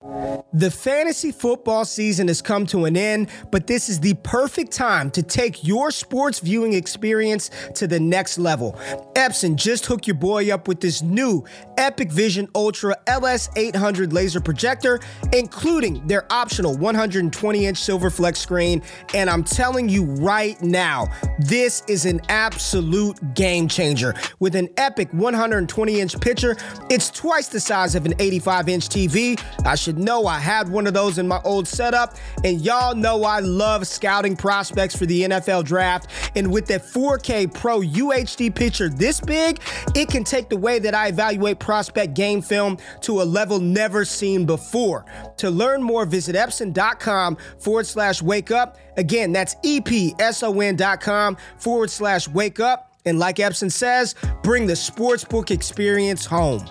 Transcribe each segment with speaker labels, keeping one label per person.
Speaker 1: The fantasy football season has come to an end, but this is the perfect time to take your sports viewing experience to the next level. Epson just hooked your boy up with this new EpiqVision Ultra LS800 laser projector, including their optional 120 inch silver flex screen. And I'm telling you right now, this is an absolute game changer. With an epic 120 inch picture, it's twice the size of an 85 inch TV. I should know I had one of those in my old setup, and y'all know I love scouting prospects for the NFL draft. And with that 4K Pro UHD picture this big, it can take the way that I evaluate prospect game film to a level never seen before. To learn more, visit Epson.com forward slash wake up. Again, that's EPSON.com forward slash wake up. And like Epson says, bring the sportsbook experience home.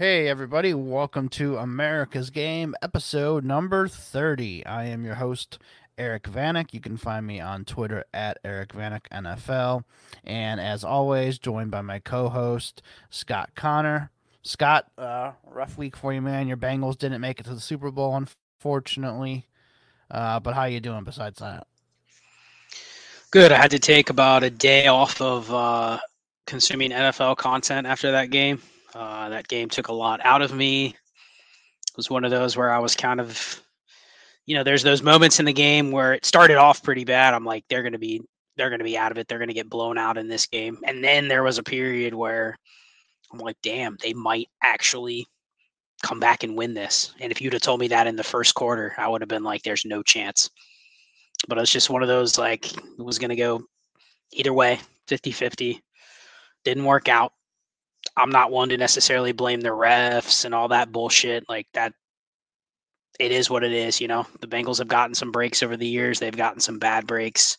Speaker 2: Hey, everybody, welcome to America's Game, episode number 30. I am your host, Eric Vanek. You can find me on Twitter at Eric Vanek NFL. And as always, joined by my co host, Scott Connor. Scott, uh, rough week for you, man. Your Bengals didn't make it to the Super Bowl, unfortunately. Uh, but how are you doing besides that?
Speaker 3: Good. I had to take about a day off of uh, consuming NFL content after that game. Uh, that game took a lot out of me. It was one of those where I was kind of, you know, there's those moments in the game where it started off pretty bad. I'm like, they're going to be, they're going to be out of it. They're going to get blown out in this game. And then there was a period where I'm like, damn, they might actually come back and win this. And if you'd have told me that in the first quarter, I would have been like, there's no chance. But it's just one of those like, it was going to go either way, 50 50. Didn't work out. I'm not one to necessarily blame the refs and all that bullshit. Like that, it is what it is. You know, the Bengals have gotten some breaks over the years. They've gotten some bad breaks.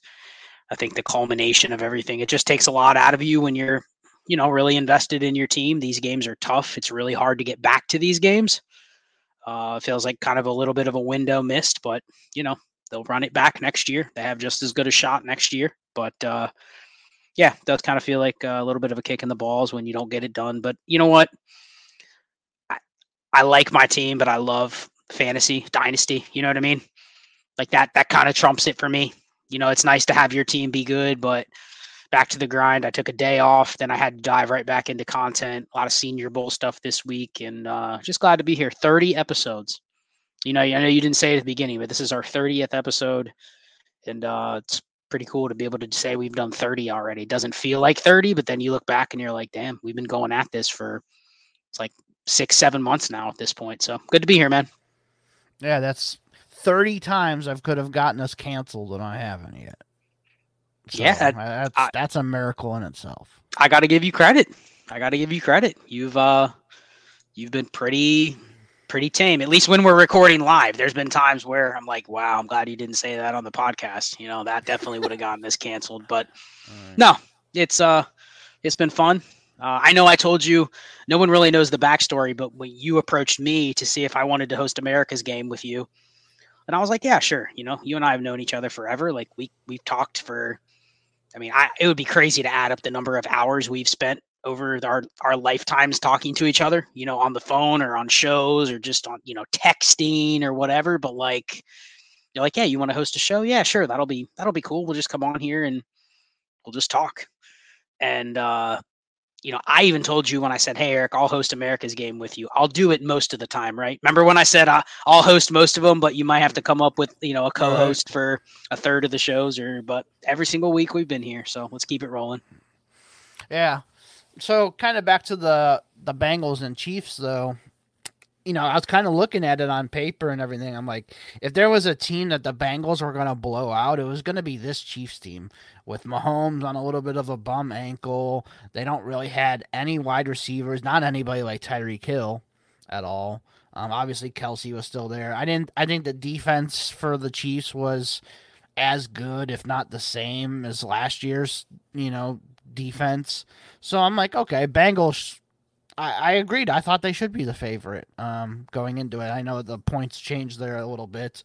Speaker 3: I think the culmination of everything, it just takes a lot out of you when you're, you know, really invested in your team. These games are tough. It's really hard to get back to these games. Uh, it feels like kind of a little bit of a window missed, but you know, they'll run it back next year. They have just as good a shot next year. But uh, yeah, does kind of feel like a little bit of a kick in the balls when you don't get it done. But you know what? I, I like my team, but I love fantasy dynasty. You know what I mean? Like that. That kind of trumps it for me. You know, it's nice to have your team be good, but back to the grind. I took a day off, then I had to dive right back into content. A lot of Senior Bowl stuff this week, and uh, just glad to be here. Thirty episodes. You know, I know you didn't say it at the beginning, but this is our thirtieth episode, and uh, it's pretty cool to be able to say we've done 30 already. It doesn't feel like 30, but then you look back and you're like, damn, we've been going at this for it's like six, seven months now at this point. So good to be here, man.
Speaker 2: Yeah, that's 30 times I've could have gotten us canceled and I haven't yet. So
Speaker 3: yeah,
Speaker 2: that, that's I, that's a miracle in itself.
Speaker 3: I got to give you credit. I got to give you credit. You've uh you've been pretty pretty tame. At least when we're recording live, there's been times where I'm like, "Wow, I'm glad you didn't say that on the podcast." You know, that definitely would have gotten this canceled. But right. no, it's uh, it's been fun. Uh, I know I told you no one really knows the backstory, but when you approached me to see if I wanted to host America's game with you, and I was like, "Yeah, sure." You know, you and I have known each other forever. Like we we've talked for I mean, I, it would be crazy to add up the number of hours we've spent over our our lifetimes talking to each other, you know, on the phone or on shows or just on, you know, texting or whatever. But like, you're like, yeah, you want to host a show? Yeah, sure. That'll be that'll be cool. We'll just come on here and we'll just talk. And uh, you know, I even told you when I said, "Hey, Eric, I'll host America's game with you. I'll do it most of the time." Right? Remember when I said uh, I'll host most of them, but you might have to come up with you know a co-host right. for a third of the shows, or but every single week we've been here, so let's keep it rolling.
Speaker 2: Yeah. So kind of back to the the Bengals and Chiefs though you know, I was kind of looking at it on paper and everything. I'm like, if there was a team that the Bengals were going to blow out, it was going to be this Chiefs team with Mahomes on a little bit of a bum ankle. They don't really had any wide receivers, not anybody like Tyreek Hill at all. Um, obviously, Kelce was still there. I didn't. I think the defense for the Chiefs was as good, if not the same, as last year's. You know, defense. So I'm like, okay, Bengals I, I agreed. I thought they should be the favorite um, going into it. I know the points changed there a little bit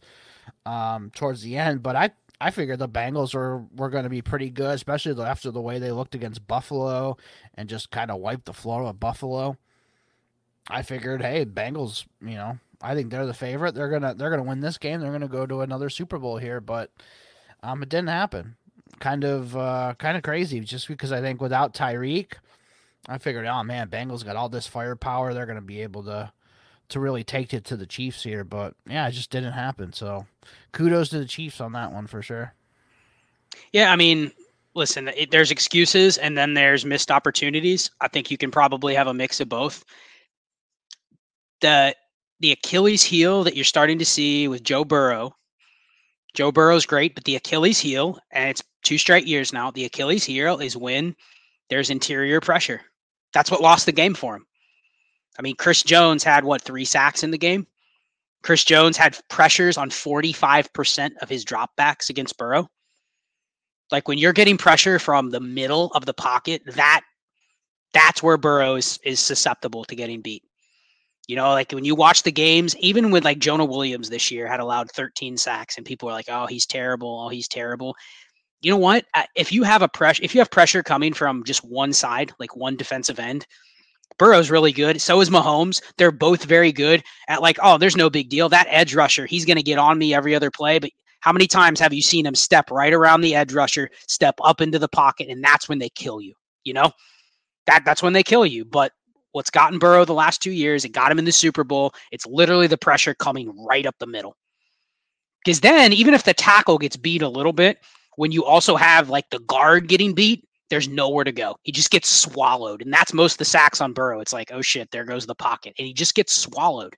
Speaker 2: um, towards the end, but I I figured the Bengals were, were going to be pretty good, especially after the way they looked against Buffalo and just kind of wiped the floor with Buffalo. I figured, hey, Bengals, you know, I think they're the favorite. They're gonna they're gonna win this game. They're gonna go to another Super Bowl here, but um, it didn't happen. Kind of uh, kind of crazy, just because I think without Tyreek, I figured, oh man, Bengals got all this firepower. They're to be able to to really take it to the Chiefs here. But yeah, it just didn't happen. So kudos to the Chiefs on that one for sure.
Speaker 3: Yeah, I mean, listen, it, there's excuses and then there's missed opportunities. I think you can probably have a mix of both. The the Achilles heel that you're starting to see with Joe Burrow. Joe Burrow's great, but the Achilles heel, and it's two straight years now, the Achilles heel is when there's interior pressure. That's what lost the game for him. I mean, Chris Jones had what, three sacks in the game? Chris Jones had pressures on 45% of his dropbacks against Burrow. Like when you're getting pressure from the middle of the pocket, that that's where Burrow is, is susceptible to getting beat. You know, like when you watch the games, even with like Jonah Williams this year had allowed 13 sacks, and people were like, "Oh, he's terrible. Oh, he's terrible." You know what? If you have a pressure, if you have pressure coming from just one side, like one defensive end, Burrow's really good. So is Mahomes. They're both very good at like, oh, there's no big deal. That edge rusher, he's going to get on me every other play. But how many times have you seen him step right around the edge rusher, step up into the pocket, and that's when they kill you? You know, that that's when they kill you. But what's gotten Burrow the last two years, it got him in the Super Bowl. It's literally the pressure coming right up the middle. Because then, even if the tackle gets beat a little bit, when you also have like the guard getting beat, there's nowhere to go. He just gets swallowed. And that's most of the sacks on Burrow. It's like, oh shit, there goes the pocket. And he just gets swallowed.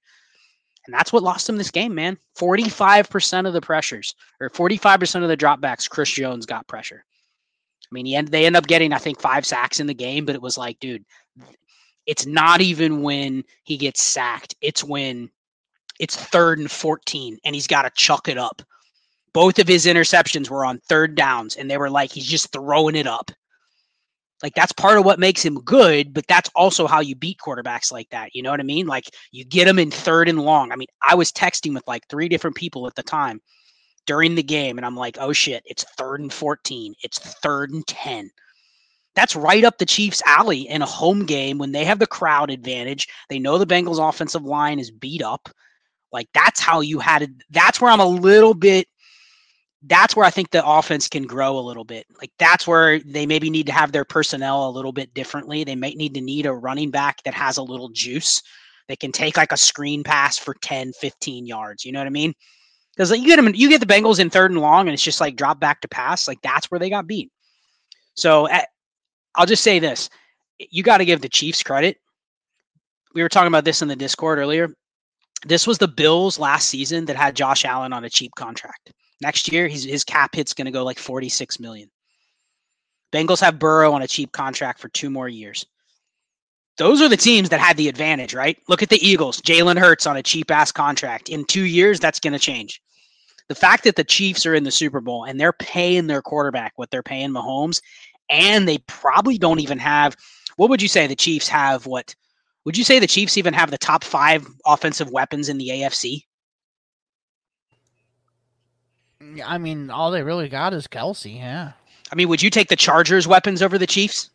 Speaker 3: And that's what lost him this game, man. 45% of the pressures or 45% of the dropbacks, Chris Jones got pressure. I mean, he end, they end up getting, I think, five sacks in the game, but it was like, dude, it's not even when he gets sacked. It's when it's third and 14 and he's got to chuck it up both of his interceptions were on third downs, and they were like, he's just throwing it up. Like that's part of what makes him good, but that's also how you beat quarterbacks like that. You know what I mean? Like you get them in third and long. I mean, I was texting with like three different people at the time during the game, and I'm like, oh shit, it's third and 14, it's third and 10. That's right up the Chiefs' alley in a home game when they have the crowd advantage. They know the Bengals' offensive line is beat up. Like that's how you had it. That's where I'm a little bit that's where I think the offense can grow a little bit. Like that's where they maybe need to have their personnel a little bit differently. They might need to need a running back that has a little juice. They can take like a screen pass for 10, 15 yards. You know what I mean? Because like, you get them, you get the Bengals in third and long, and it's just like drop back to pass. Like that's where they got beat. So at, I'll just say this: you got to give the Chiefs credit. We were talking about this in the Discord earlier. This was the Bills last season that had Josh Allen on a cheap contract. Next year, his, his cap hit's going to go like 46 million. Bengals have Burrow on a cheap contract for two more years. Those are the teams that had the advantage, right? Look at the Eagles. Jalen Hurts on a cheap ass contract. In two years, that's going to change. The fact that the Chiefs are in the Super Bowl and they're paying their quarterback what they're paying Mahomes, and they probably don't even have what would you say the Chiefs have? What would you say the Chiefs even have the top five offensive weapons in the AFC?
Speaker 2: I mean, all they really got is Kelce. Yeah.
Speaker 3: I mean, would you take the Chargers' weapons over the Chiefs?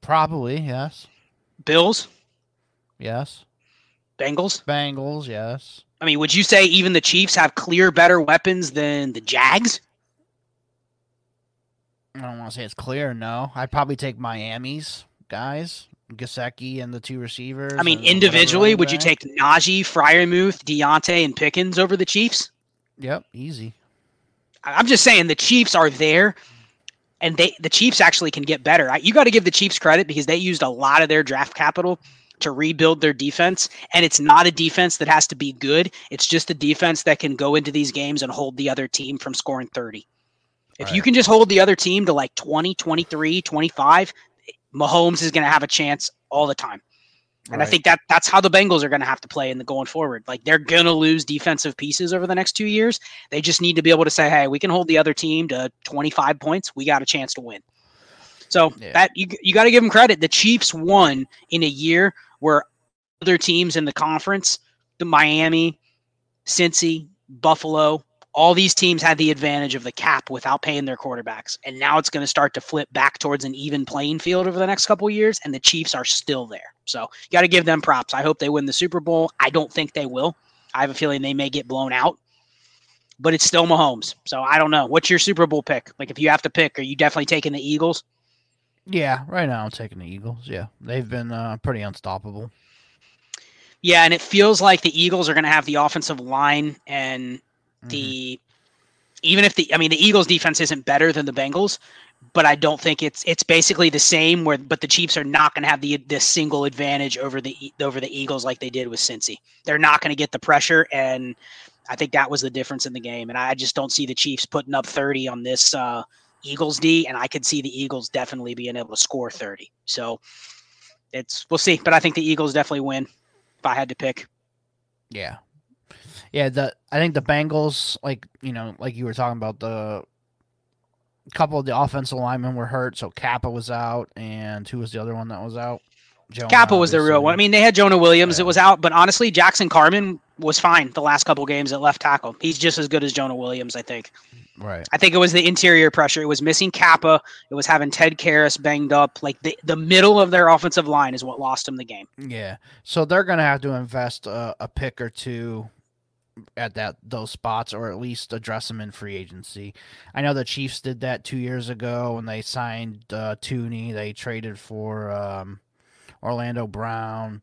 Speaker 2: Probably, yes.
Speaker 3: Bills?
Speaker 2: Yes.
Speaker 3: Bengals?
Speaker 2: Bengals, yes.
Speaker 3: I mean, would you say even the Chiefs have clear better weapons than the Jags?
Speaker 2: I don't want to say it's clear, no. I'd probably take Miami's guys, Gesicki and the two receivers.
Speaker 3: I mean, individually, would you take Najee, Freiermuth, Diontae, and Pickens over the Chiefs?
Speaker 2: Yep, easy.
Speaker 3: I'm just saying the Chiefs are there, and they the Chiefs actually can get better. You got to give the Chiefs credit because they used a lot of their draft capital to rebuild their defense, and it's not a defense that has to be good. It's just a defense that can go into these games and hold the other team from scoring 30. If you can just hold the other team to like 20, 23, 25, Mahomes is going to have a chance all the time. And I think that that's how the Bengals are going to have to play in the going forward. Like they're going to lose defensive pieces over the next two years. They just need to be able to say, "Hey, we can hold the other team to 25 points. We got a chance to win." So
Speaker 2: Yeah.
Speaker 3: that you you got to give them credit. The Chiefs won in a year where other teams in the conference, the Miami, Cincy, Buffalo, all these teams had the advantage of the cap without paying their quarterbacks. And now it's going to start to flip back towards an even playing field over the next couple of years, and the Chiefs are still there. So you got to give them props. I hope they win the Super Bowl. I don't think they will. I have a feeling they may get blown out, but it's still Mahomes. So I don't know. What's your Super Bowl pick? Like, if you have to pick, are you definitely taking the Eagles?
Speaker 2: Yeah, right now I'm taking the Eagles. Yeah, they've been uh, pretty unstoppable.
Speaker 3: Yeah, and it feels like the Eagles are going to have the offensive line and
Speaker 2: Mhm.
Speaker 3: the even if the I mean the Eagles defense isn't better than the Bengals, but I don't think it's it's basically the same where but the Chiefs are not going to have the this single advantage over the over the Eagles like they did with Cincy. They're not going to get the pressure and I think that was the difference in the game and I just don't see the Chiefs putting up 30 on this uh Eagles D and I could see the Eagles definitely being able to score 30. So it's we'll see, but I think the Eagles definitely win if I had to pick.
Speaker 2: Yeah. Yeah, the I think the Bengals, like you know, like you were talking about, the couple of the offensive linemen were hurt, so Cappa was out, and who was the other one that was out? Jonah,
Speaker 3: Cappa was the real one. I mean, they had Jonah Williams that
Speaker 2: Yeah.
Speaker 3: was out, but honestly, Jackson Carman was fine the last couple games at left tackle. He's just as good as Jonah Williams, I think.
Speaker 2: right.
Speaker 3: I think it was the interior pressure. It was missing Cappa. It was having Ted Karras banged up. Like the, the middle of their offensive line is what lost him the game.
Speaker 2: Yeah, so they're gonna have to invest a, a pick or two at that those spots, or at least address them in free agency. I know the Chiefs did that two years ago when they signed uh, Thuney. They traded for um, Orlando Brown.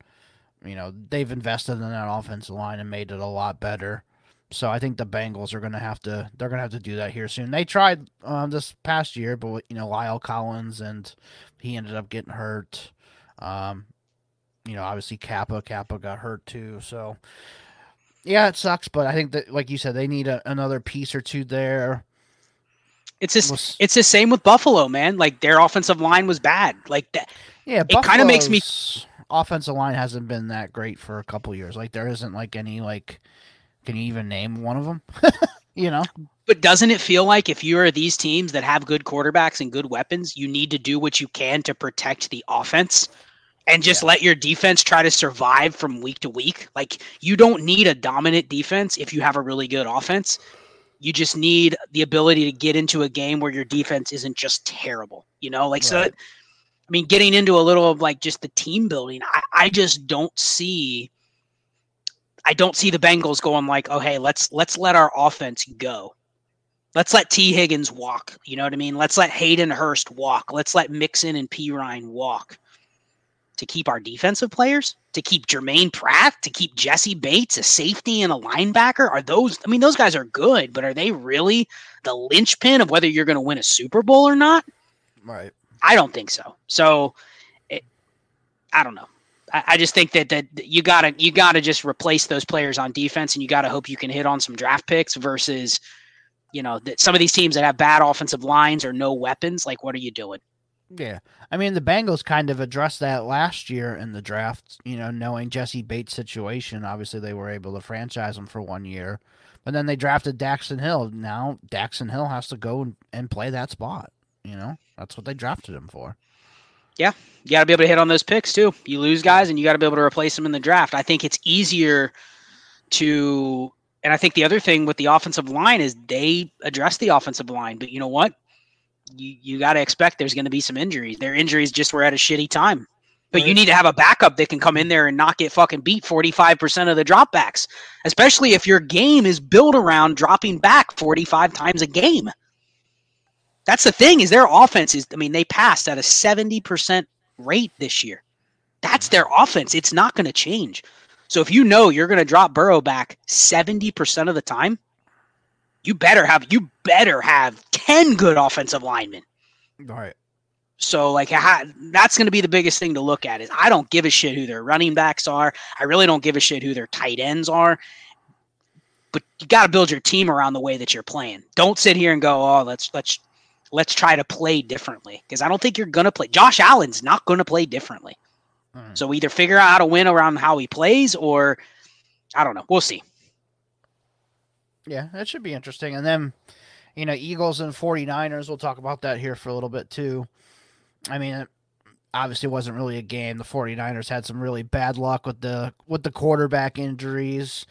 Speaker 2: You know they've invested in that offensive line and made it a lot better. So I think the Bengals are gonna have to they're gonna have to do that here soon. They tried um, this past year, but you know La'el Collins and he ended up getting hurt. Um, you know, obviously Cappa, Cappa got hurt too. So yeah, it sucks, but I think that, like you said, they need a, another piece or two there.
Speaker 3: It's just
Speaker 2: We'll
Speaker 3: it's the same with Buffalo, man. Like their offensive line was bad. Like that.
Speaker 2: Yeah,
Speaker 3: It kinda makes me-
Speaker 2: offensive line hasn't been that great for a couple years. Like there isn't like any like, can you even name one of them? you know,
Speaker 3: But doesn't it feel like if you are these teams that have good quarterbacks and good weapons, you need to do what you can to protect the offense and just let your defense try to survive from week to week? Like you don't need a dominant defense if you have a really good offense. You just need the ability to get into a game where your defense isn't just terrible. You know, like so
Speaker 2: Right.
Speaker 3: I mean, getting into a little of like just the team building, I, I just don't see I don't see the Bengals going like, oh hey, let's let's let our offense go. Let's let Tee Higgins walk. You know what I mean? Let's let Hayden Hurst walk. Let's let Mixon and P. Ryan walk. To keep our defensive players, to keep Jermaine Pratt, to keep Jessie Bates, a safety and a linebacker. Are those I mean, those guys are good, but are they really the linchpin of whether you're gonna win a Super Bowl or not?
Speaker 2: right?
Speaker 3: I don't think so. So, it, I don't know. I, I just think that that you gotta you gotta just replace those players on defense, and you gotta hope you can hit on some draft picks versus, you know, that some of these teams that have bad offensive lines or no weapons. Like, what are you doing?
Speaker 2: Yeah, I mean the Bengals kind of addressed that last year in the draft. You know, knowing Jessie Bates' situation, obviously they were able to franchise him for one year, but then they drafted Daxton Hill. Now Daxton Hill has to go and, and play that spot. You know, that's what they drafted him for. Yeah.
Speaker 3: You got to be able to hit on those picks too. You lose guys, and you got to be able to replace them in the draft. I think it's easier to, and I think the other thing with the offensive line is they address the offensive line. But you know what? You you got to expect there's going to be some injuries. Their injuries just were at a shitty time. But you need to have a backup that can come in there and not get fucking beat 45% of the dropbacks, especially if your game is built around dropping back 45 times a game. That's the thing is their offense is I mean they passed at a 70% rate this year. That's their offense. It's not going to change. So if you know you're going to drop Burrow back 70% of the time, you better have you better have 10 good offensive linemen.
Speaker 2: All right.
Speaker 3: So like that's going to be the biggest thing to look at is I don't give a shit who their running backs are. I really don't give a shit who their tight ends are. But you got to build your team around the way that you're playing. Don't sit here and go, "Oh, let's let's let's try to play differently." Because I don't think you're going to play. Josh Allen's not going to play differently. Mm. So either figure out how to win around how he plays, or I don't know. We'll see.
Speaker 2: Yeah, that should be interesting. And then, you know, Eagles and 49ers, we'll talk about that here for a little bit too. I mean, it obviously wasn't really a game. The 49ers had some really bad luck with the with the quarterback injuries.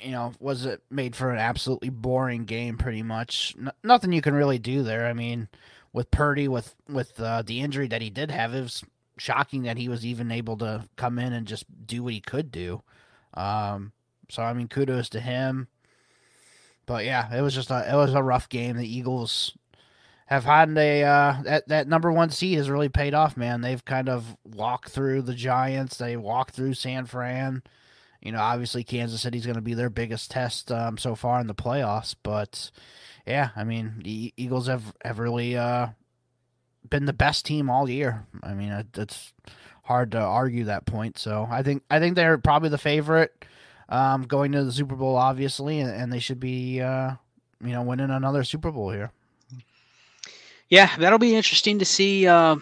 Speaker 2: You know, was it made for an absolutely boring game pretty much. Nothing you can really do there. I mean, with Purdy with with uh, the injury that he did have, it was shocking that he was even able to come in and just do what he could do. Um, so I mean, kudos to him. But yeah, it was just a it was a rough game. The Eagles have had a uh, that that number one seed has really paid off, man. They've kind of walked through the Giants. They walked through San Fran. You know, obviously Kansas City's going to be their biggest test um, so far in the playoffs. But yeah, I mean, the Eagles have have really uh, been the best team all year. I mean, it's hard to argue that point. So I think I think they're probably the favorite um, going to the Super Bowl, obviously, and, and they should be uh, you know winning another Super Bowl here.
Speaker 3: Yeah, that'll be interesting to see uh,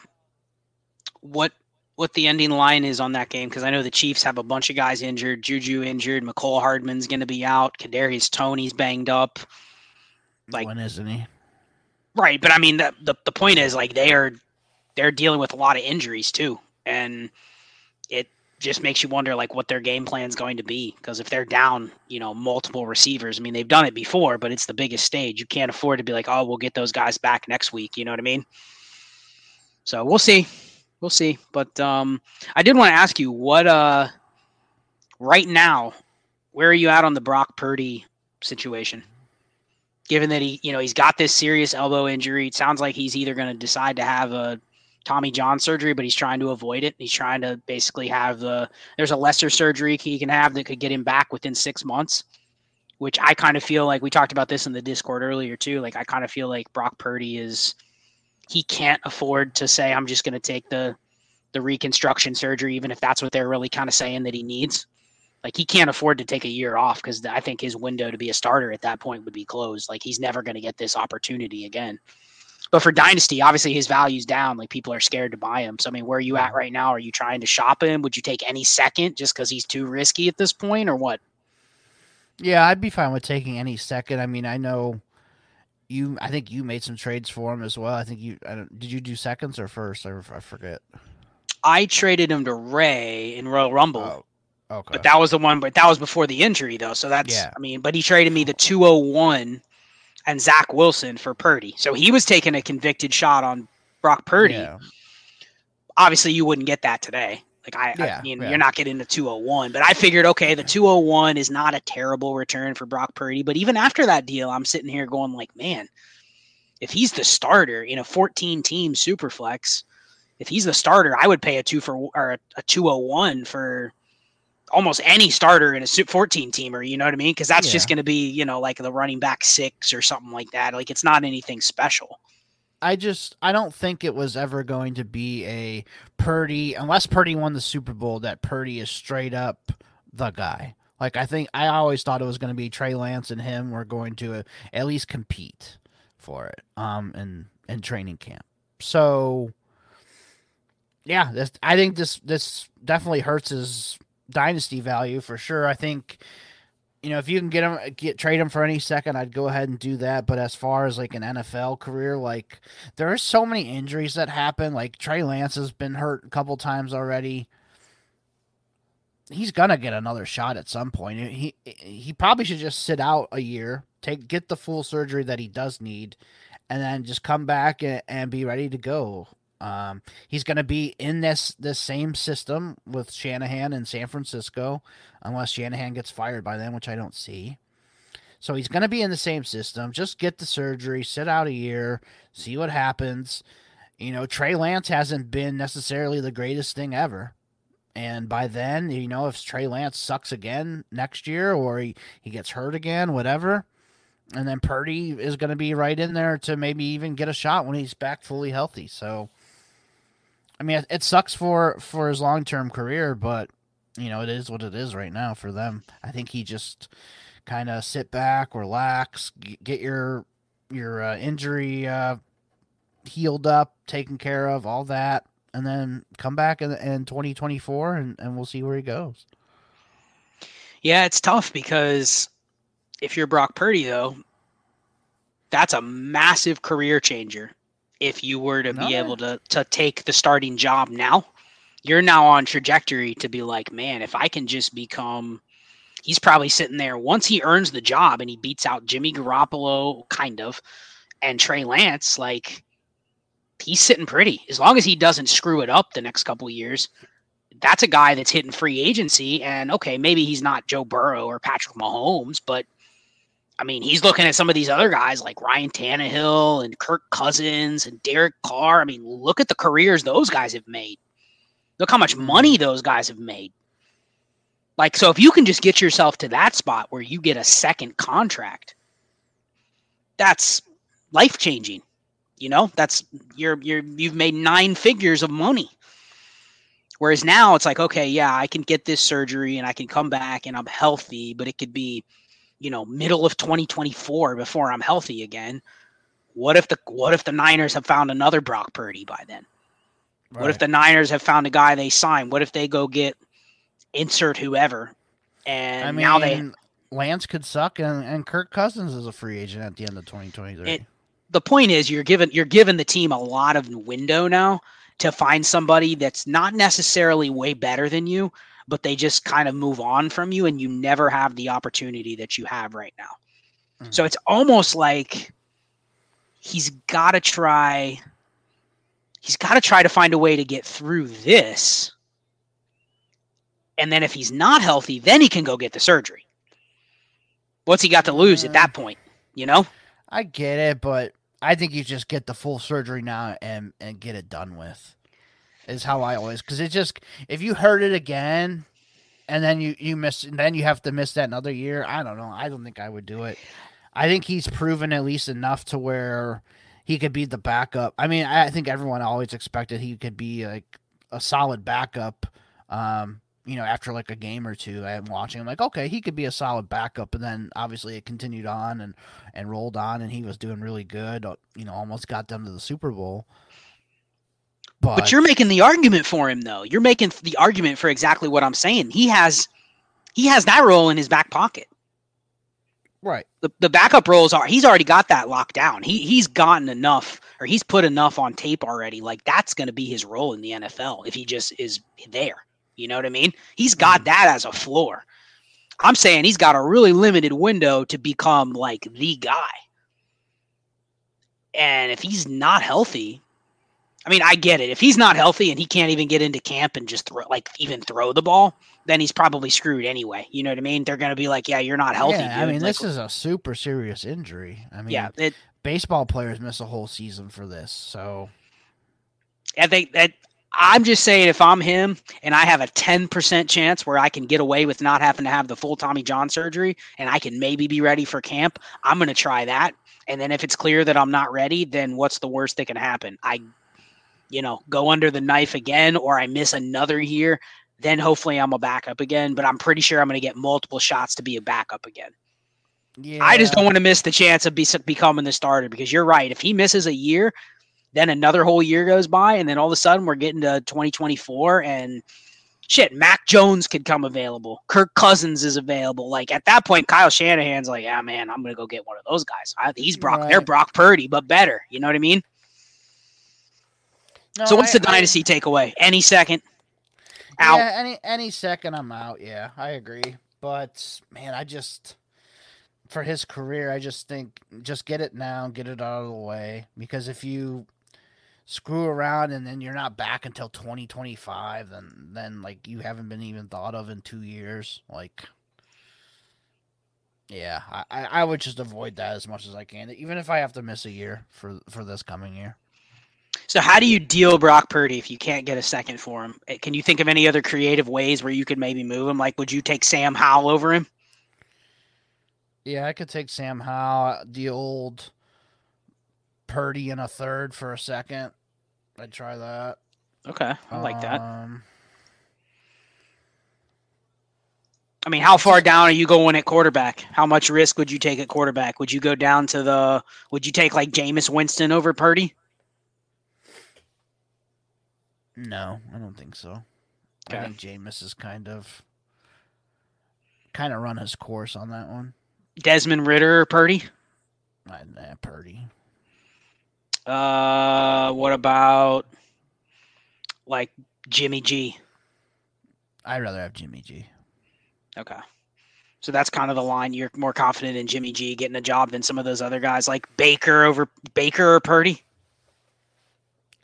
Speaker 3: what what the ending line is on that game because I know the Chiefs have a bunch of guys injured. Juju injured. Mecole Hardman's going to be out. Kadarius Toney's banged up.
Speaker 2: Like when isn't he?
Speaker 3: Right, but I mean the, the the point is like they are they're dealing with a lot of injuries too, and just makes you wonder like what their game plan is going to be. Because if they're down you know multiple receivers i mean they've done it before but it's the biggest stage. You can't afford to be like oh we'll get those guys back next week. You know what i mean? So we'll see. We'll see. But um i did want to ask you what uh right now where are you at on the brock purdy situation? Given that he you know he's got this serious elbow injury it sounds like he's either going to decide to have a Tommy John surgery, but he's trying to avoid it. He's trying to basically have the there's a lesser surgery he can have that could get him back within six months, which I kind of feel like we talked about this in the Discord earlier too. Like I kind of feel like Brock Purdy is he can't afford to say I'm just going to take the the reconstruction surgery, even if that's what they're really kind of saying that he needs. Like he can't afford to take a year off because I think his window to be a starter at that point would be closed. Like he's never going to get this opportunity again. But for Dynasty, obviously his value's down. Like people are scared to buy him. So I mean, where are you at right now? Are you trying to shop him? Would you take any second just because he's too risky at this point, or what?
Speaker 2: Yeah, I'd be fine with taking any second. I mean, I know you. I think you made some trades for him as well. I think you. I did you do seconds or first? I, I forget.
Speaker 3: I traded him to Ray in Royal Rumble. Oh,
Speaker 2: okay.
Speaker 3: But that was the one. But that was before the injury, though. So that's. Yeah. I mean, but he traded me the two hundred oh one and Zach Wilson for Purdy. So he was taking a convicted shot on Brock Purdy. Yeah. Obviously, you wouldn't get that today. Like I, yeah, I mean, yeah. you're not getting the 201, but I figured, okay, the 201 is not a terrible return for Brock Purdy. But even after that deal, I'm sitting here going like, man, if he's the starter in a 14 team super flex, if he's the starter, I would pay a two for or a, a 201 for almost any starter in a 14 teamer, you know what I mean? Because that's yeah. just going to be, you know, like the running back six or something like that. Like it's not anything special.
Speaker 2: I just I don't think it was ever going to be a Purdy unless Purdy won the Super Bowl that Purdy is straight up the guy. Like I think I always thought it was going to be Trey Lance and him were going to uh, at least compete for it um in in training camp. So yeah, this I think this this definitely hurts his dynasty value for sure. I think you know if you can get him get trade him for any second, I'd go ahead and do that. But as far as like an NFL career, like there are so many injuries that happen. Like Trey Lance has been hurt a couple times already. He's gonna get another shot at some point. He he probably should just sit out a year, take get the full surgery that he does need, and then just come back and, and be ready to go. Um, he's going to be in this this same system with Shanahan in San Francisco, unless Shanahan gets fired by then, which I don't see. So he's going to be in the same system. Just get the surgery, sit out a year, see what happens. You know, Trey Lance hasn't been necessarily the greatest thing ever. And by then, you know, if Trey Lance sucks again next year or he, he gets hurt again, whatever, and then Purdy is going to be right in there to maybe even get a shot when he's back fully healthy. So, I mean, it, sucks for for his long term career, but you know, it is what it is right now for them. I think he just kind of sit back, relax, get your your uh, injury uh, healed up, taken care of, all that, and then come back in, in 2024 and, and we'll see where he goes.
Speaker 3: Yeah, it's tough because if you're Brock Purdy, though, that's a massive career changer. If you were to no. be able to to take the starting job now, you're now on trajectory to be like, man, if I can just become he's probably sitting there once he earns the job and he beats out Jimmy Garoppolo, kind of, and Trey Lance, like he's sitting pretty. As long as he doesn't screw it up the next couple years, that's a guy that's hitting free agency. And okay, maybe he's not Joe Burrow or Patrick Mahomes, but I mean, he's looking at some of these other guys like Ryan Tannehill and Kirk Cousins and Derek Carr. I mean, look at the careers those guys have made. Look how much money those guys have made. Like, so if you can just get yourself to that spot where you get a second contract, that's life changing. You know, that's you're you're you've made nine figures of money. Whereas now it's like, okay, yeah, I can get this surgery and I can come back and I'm healthy, but it could be, you know, middle of 2024 before I'm healthy again. What if the what if the Niners have found another Brock Purdy by then? Right. What if the Niners have found a guy they sign? What if they go get insert whoever? And I mean, now they
Speaker 2: Lance could suck and, and Kirk Cousins is a free agent at the end of 2023. It,
Speaker 3: the point is you're given you're given the team a lot of window now to find somebody that's not necessarily way better than you, but they just kind of move on from you and you never have the opportunity that you have right now. Mm-hmm. So it's almost like he's got to try he's got to try to find a way to get through this. And then if he's not healthy, then he can go get the surgery. What's he got to lose at that point, you know?
Speaker 2: I get it, but I think you just get the full surgery now and and get it done with. Is how I always because it just if you heard it again, and then you you miss and then you have to miss that another year. I don't know. I don't think I would do it. I think he's proven at least enough to where he could be the backup. I mean, I think everyone always expected he could be like a solid backup. Um, you know, after like a game or two, I'm watching. I'm like, okay, he could be a solid backup. And then obviously it continued on and and rolled on, and he was doing really good. Uh, you know, almost got them to the Super Bowl.
Speaker 3: But, but you're making the argument for him, though. You're making the argument for exactly what I'm saying. He has he has that role in his back pocket.
Speaker 2: Right.
Speaker 3: The, the backup roles are he's already got that locked down. He he's gotten enough or he's put enough on tape already. Like that's going to be his role in the NFL if he just is there. You know what I mean? He's got mm-hmm. that as a floor. I'm saying he's got a really limited window to become like the guy. And if he's not healthy, I mean, I get it. If he's not healthy and he can't even get into camp and just throw, like even throw the ball, then he's probably screwed anyway. You know what I mean? They're going to be like, "Yeah, you're not healthy."
Speaker 2: Yeah, I mean, like, this is a super serious injury. I mean, yeah, it, baseball players miss a whole season for this. So,
Speaker 3: I think that I'm just saying, if I'm him and I have a 10% chance where I can get away with not having to have the full Tommy John surgery and I can maybe be ready for camp, I'm going to try that. And then if it's clear that I'm not ready, then what's the worst that can happen? I, you know, go under the knife again or I miss another year. Then hopefully I'm a backup again. But I'm pretty sure I'm going to get multiple shots to be a backup again. Yeah. I just don't want to miss the chance of be, becoming the starter because you're right. If he misses a year, then another whole year goes by, and then all of a sudden we're getting to 2024, and shit, Mac Jones could come available. Kirk Cousins is available. Like at that point, Kyle Shanahan's like, yeah, man, I'm gonna go get one of those guys. I, he's Brock. Right. They're Brock Purdy, but better. You know what I mean? No, so what's I, the dynasty I, takeaway? Any second
Speaker 2: out? Yeah, any any second, I'm out. Yeah, I agree. But man, I just for his career, I just think just get it now, get it out of the way. Because if you screw around and then you're not back until 2025, then then like you haven't been even thought of in two years. Like, yeah, I I would just avoid that as much as I can, even if I have to miss a year for for this coming year.
Speaker 3: So how do you deal Brock Purdy if you can't get a second for him? Eh, can you think of any other creative ways where you could maybe move him? Like, would you take Sam Howell over him?
Speaker 2: Yeah, I could take Sam Howell, the old Purdy in a third for a second. I'd try that.
Speaker 3: Okay, I like that.
Speaker 2: Um,
Speaker 3: I mean, how far down are you going at quarterback? How much risk would you take at quarterback? Would you go down to the? Would you take like Jameis Winston over Purdy?
Speaker 2: No, I don't think so.
Speaker 3: Okay.
Speaker 2: I think Jameis is kind of kind of run his course on that one.
Speaker 3: Desmond Ridder or Purdy?
Speaker 2: Nah, Purdy.
Speaker 3: Uh, what about like Jimmy G?
Speaker 2: I'd rather have Jimmy G.
Speaker 3: Okay. So that's kind of the line. You're more confident in Jimmy G getting a job than some of those other guys, like Baker over Baker or Purdy.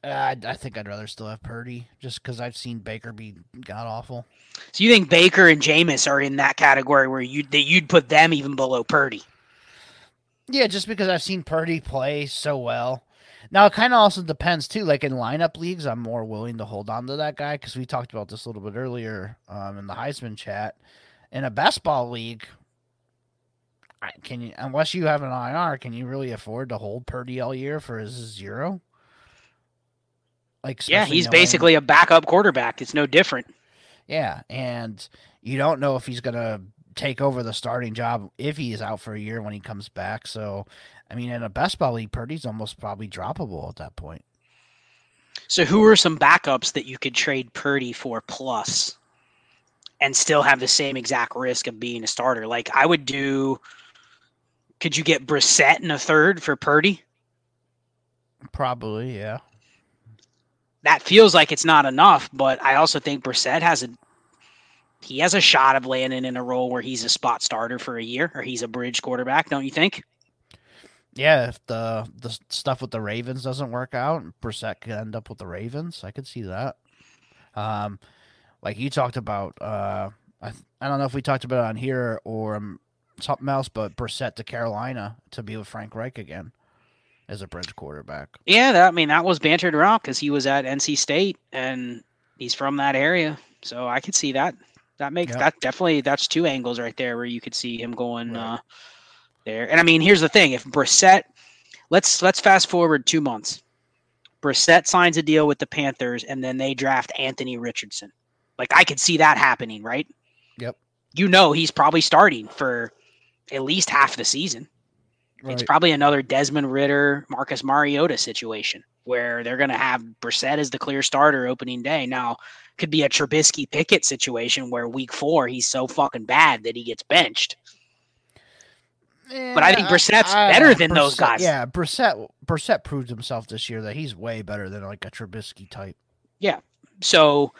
Speaker 2: Uh, I, I think I'd rather still have Purdy, just because I've seen Baker be god awful.
Speaker 3: So you think Baker and Jameis are in that category where you that you'd put them even below Purdy?
Speaker 2: Yeah, just because I've seen Purdy play so well. Now it kind of also depends too. Like in lineup leagues, I'm more willing to hold on to that guy because we talked about this a little bit earlier um, in the Heisman chat. In a best ball league, can you unless you have an IR, can you really afford to hold Purdy all year for his zero? Like
Speaker 3: Yeah, he's
Speaker 2: knowing-
Speaker 3: basically a backup quarterback. It's no different.
Speaker 2: yeah, and you don't know if he's gonna take over the starting job if he is out for a year when he comes back. So, I mean, in a best ball league, Purdy's almost probably droppable at that point.
Speaker 3: So who are some backups that you could trade Purdy for plus and still have the same exact risk of being a starter? Like I would do could you get Brissett in a third for Purdy?
Speaker 2: Probably, yeah.
Speaker 3: That feels like it's not enough, but I also think Brissett has a he has a shot of landing in a role where he's a spot starter for a year or he's a bridge quarterback, don't you think?
Speaker 2: Yeah, if the the stuff with the Ravens doesn't work out, Brissett could end up with the Ravens. I could see that. Um, like you talked about, uh, I I don't know if we talked about it on here or um, something else, but Brissett to Carolina to be with Frank Reich again as a bridge quarterback.
Speaker 3: Yeah, that, I mean that was bantered around because he was at NC State and he's from that area, so I could see that. That makes
Speaker 2: Yep.
Speaker 3: that definitely that's two angles right there where you could see him going
Speaker 2: Right.
Speaker 3: uh, there. And I mean, here's the thing: if Brissett, let's let's fast forward two months. Brissett signs a deal with the Panthers, and then they draft Anthony Richardson. Like I could see that happening, right?
Speaker 2: Yep.
Speaker 3: You know, he's probably starting for at least half the season. It's probably another Desmond Ridder, Marcus Mariota situation where they're going to have Brissett as the clear starter opening day. Now, could be a Trubisky Pickett situation where week four he's so fucking bad that he gets benched. But I think Brissett's better than those guys.
Speaker 2: Yeah, Brissett Brissett proved himself this year that he's way better than like a Trubisky type. Yeah.
Speaker 3: So,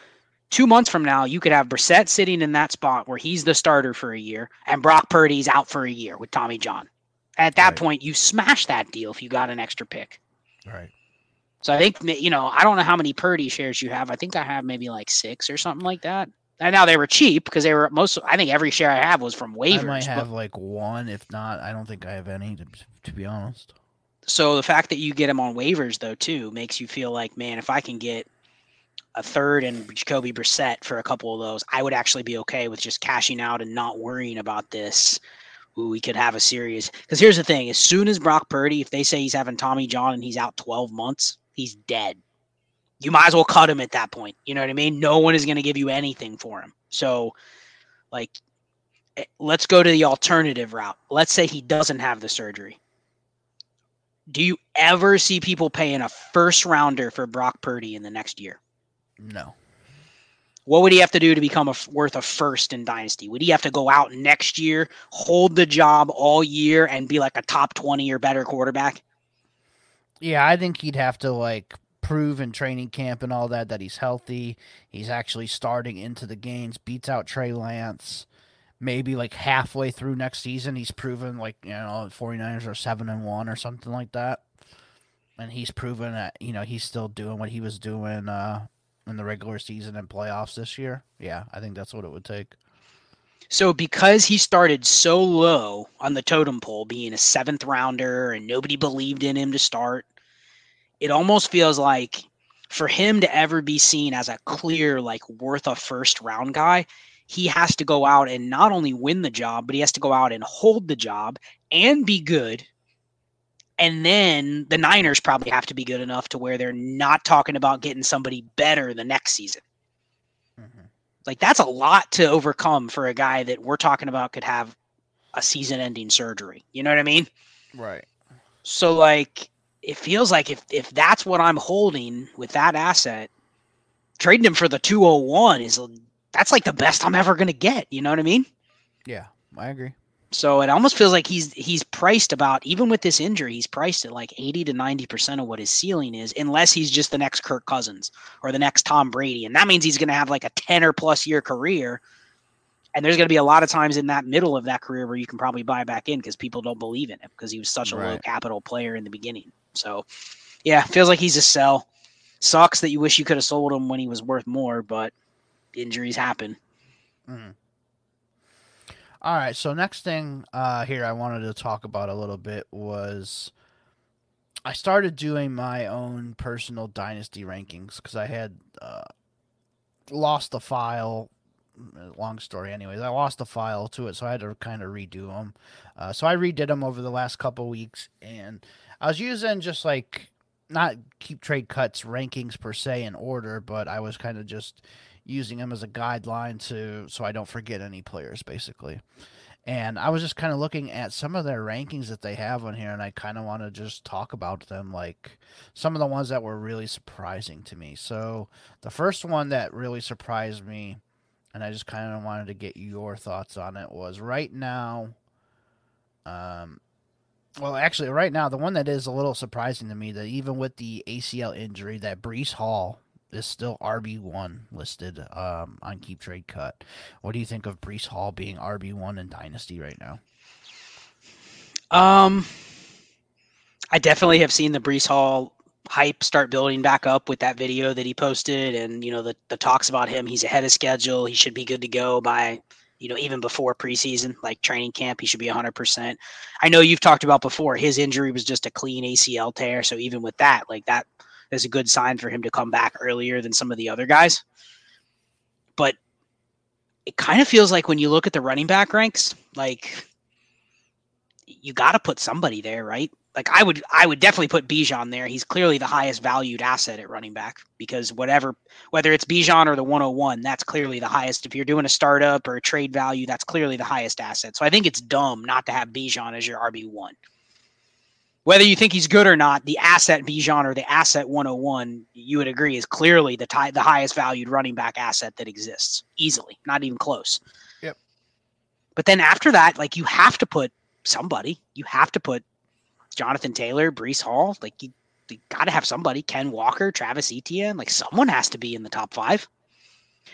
Speaker 3: two months from now, you could have Brissett sitting in that spot where he's the starter for a year, and Brock Purdy's out for a year with Tommy John. At that
Speaker 2: Right.
Speaker 3: point, you smash that deal if you got an extra pick.
Speaker 2: Right.
Speaker 3: So I think you know I don't know how many Purdy shares you have. I think I have maybe like six or something like that. And now they were cheap because they were most. I think every share I have was from waivers.
Speaker 2: I might
Speaker 3: but-
Speaker 2: have like one, if not, I don't think I have any. To, to be honest.
Speaker 3: so the fact that you get them on waivers though too makes you feel like man, if I can get a third and Jacoby Brissett for a couple of those, I would actually be okay with just cashing out and not worrying about this. We could have a serious. Because here's the thing: as soon as Brock Purdy, if they say he's having Tommy John and he's out 12 months, he's dead. You might as well cut him at that point. You know what I mean? No one is going to give you anything for him. So, like, eh, let's go to the alternative route. Let's say he doesn't have the surgery. Do you ever see people paying a first rounder for Brock Purdy in the next year?
Speaker 2: No.
Speaker 3: What would he have to do to become a worth a first in Dynasty? Would he have to go out next year, hold the job all year, and be like a top 20 or better quarterback?
Speaker 2: Yeah, I think he'd have to like prove in training camp and all that that he's healthy. He's actually starting into the games, beats out Trey Lance, maybe like halfway through next season, he's proven like, you know, 49ers are 7 and 1 or something like that. And he's proven that, you know, he's still doing what he was doing uh, in the regular season and playoffs this year. Yeah, I think that's what it would take.
Speaker 3: So because he started so low on the totem pole, being a seventh rounder, and nobody believed in him to start, it almost feels like for him to ever be seen as a clear, like worth a first round guy, he has to go out and not only win the job, but he has to go out and hold the job and be good. And then the Niners probably have to be good enough to where they're not talking about getting somebody better the next season. Mm-hmm. Like that's a lot to overcome for a guy that we're talking about could have a season ending surgery. You know what I mean?
Speaker 2: Right.
Speaker 3: So like it feels like if if that's what I'm holding with that asset, trading him for the 201 is that's like the best I'm ever going to get. You know what I mean?
Speaker 2: Yeah, I agree.
Speaker 3: So it almost feels like he's he's priced about even with this injury, he's priced at like 80 to 90% of what his ceiling is, unless he's just the next Kirk Cousins or the next Tom Brady. And that means he's gonna have like a 10 or plus year career. And there's gonna be a lot of times in that middle of that career where you can probably buy back in because people don't believe in him because he was such a right. low capital player in the beginning. So yeah, feels like he's a sell. Sucks that you wish you could have sold him when he was worth more, but injuries happen.
Speaker 2: Mm-hmm. All right. So next thing uh, here I wanted to talk about a little bit was I started doing my own personal dynasty rankings because I had uh, lost the file. Long story, anyways. I lost the file to it, so I had to kind of redo them. Uh, so I redid them over the last couple weeks, and I was using just like not keep trade cuts rankings per se in order, but I was kind of just using them as a guideline to so I don't forget any players basically. And I was just kind of looking at some of their rankings that they have on here, and I kind of want to just talk about them, like some of the ones that were really surprising to me. So, the first one that really surprised me, and I just kind of wanted to get your thoughts on it, was right now. Um, well, actually, right now, the one that is a little surprising to me that even with the ACL injury, that Breece Hall is still RB one listed um, on Keep Trade Cut. What do you think of Breece Hall being RB one in Dynasty right now?
Speaker 3: Um, I definitely have seen the Breece Hall hype start building back up with that video that he posted, and you know the the talks about him. He's ahead of schedule. He should be good to go by you know even before preseason, like training camp. He should be 100. percent I know you've talked about before. His injury was just a clean ACL tear, so even with that, like that is a good sign for him to come back earlier than some of the other guys. But it kind of feels like when you look at the running back ranks, like you got to put somebody there, right? Like I would, I would definitely put Bijan there. He's clearly the highest valued asset at running back because whatever, whether it's Bijan or the 101, that's clearly the highest. If you're doing a startup or a trade value, that's clearly the highest asset. So I think it's dumb not to have Bijan as your RB one whether you think he's good or not, the asset Bijan or the asset 101, you would agree is clearly the the highest valued running back asset that exists, easily, not even close.
Speaker 2: Yep.
Speaker 3: But then after that, like you have to put somebody. You have to put Jonathan Taylor, Breece Hall. Like you, you got to have somebody. Ken Walker, Travis Etienne. Like someone has to be in the top five.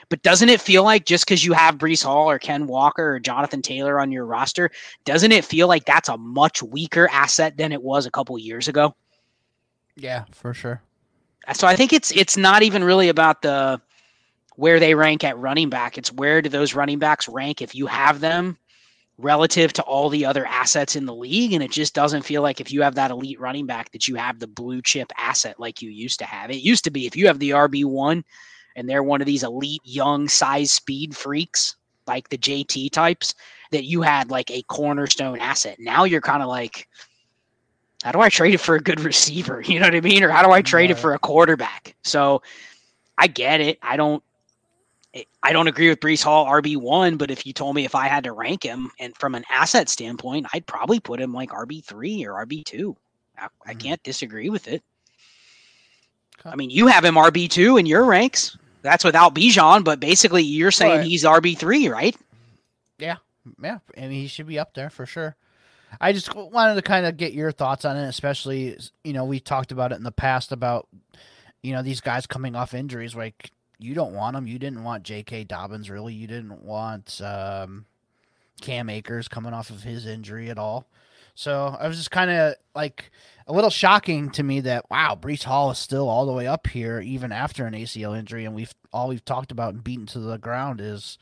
Speaker 3: But doesn't it feel like just because you have Breece Hall or Ken Walker or Jonathan Taylor on your roster, doesn't it feel like that's a much weaker asset than it was a couple years ago?
Speaker 2: Yeah, for sure.
Speaker 3: So I think it's it's not even really about the where they rank at running back. It's where do those running backs rank if you have them relative to all the other assets in the league. And it just doesn't feel like if you have that elite running back that you have the blue chip asset like you used to have. It used to be if you have the RB one, and they're one of these elite young size speed freaks like the JT types that you had like a cornerstone asset. Now you're kind of like, how do I trade it for a good receiver? You know what I mean? Or how do I trade right. it for a quarterback? So I get it. I don't. I don't agree with Breece Hall RB one, but if you told me if I had to rank him and from an asset standpoint, I'd probably put him like RB three or RB two. I, mm-hmm. I can't disagree with it. I mean, you have him RB two in your ranks. That's without Bijan, but basically you're saying he's RB three, right?
Speaker 2: Yeah, yeah. Mean, he should be up there for sure. I just wanted to kind of get your thoughts on it, especially you know we talked about it in the past about you know these guys coming off injuries. Like you don't want them. You didn't want J.K. Dobbins, really. You didn't want um, Cam Akers coming off of his injury at all. So I was just kind of like a little shocking to me that wow, Breece Hall is still all the way up here even after an ACL injury, and we've all we've talked about and beaten to the ground is,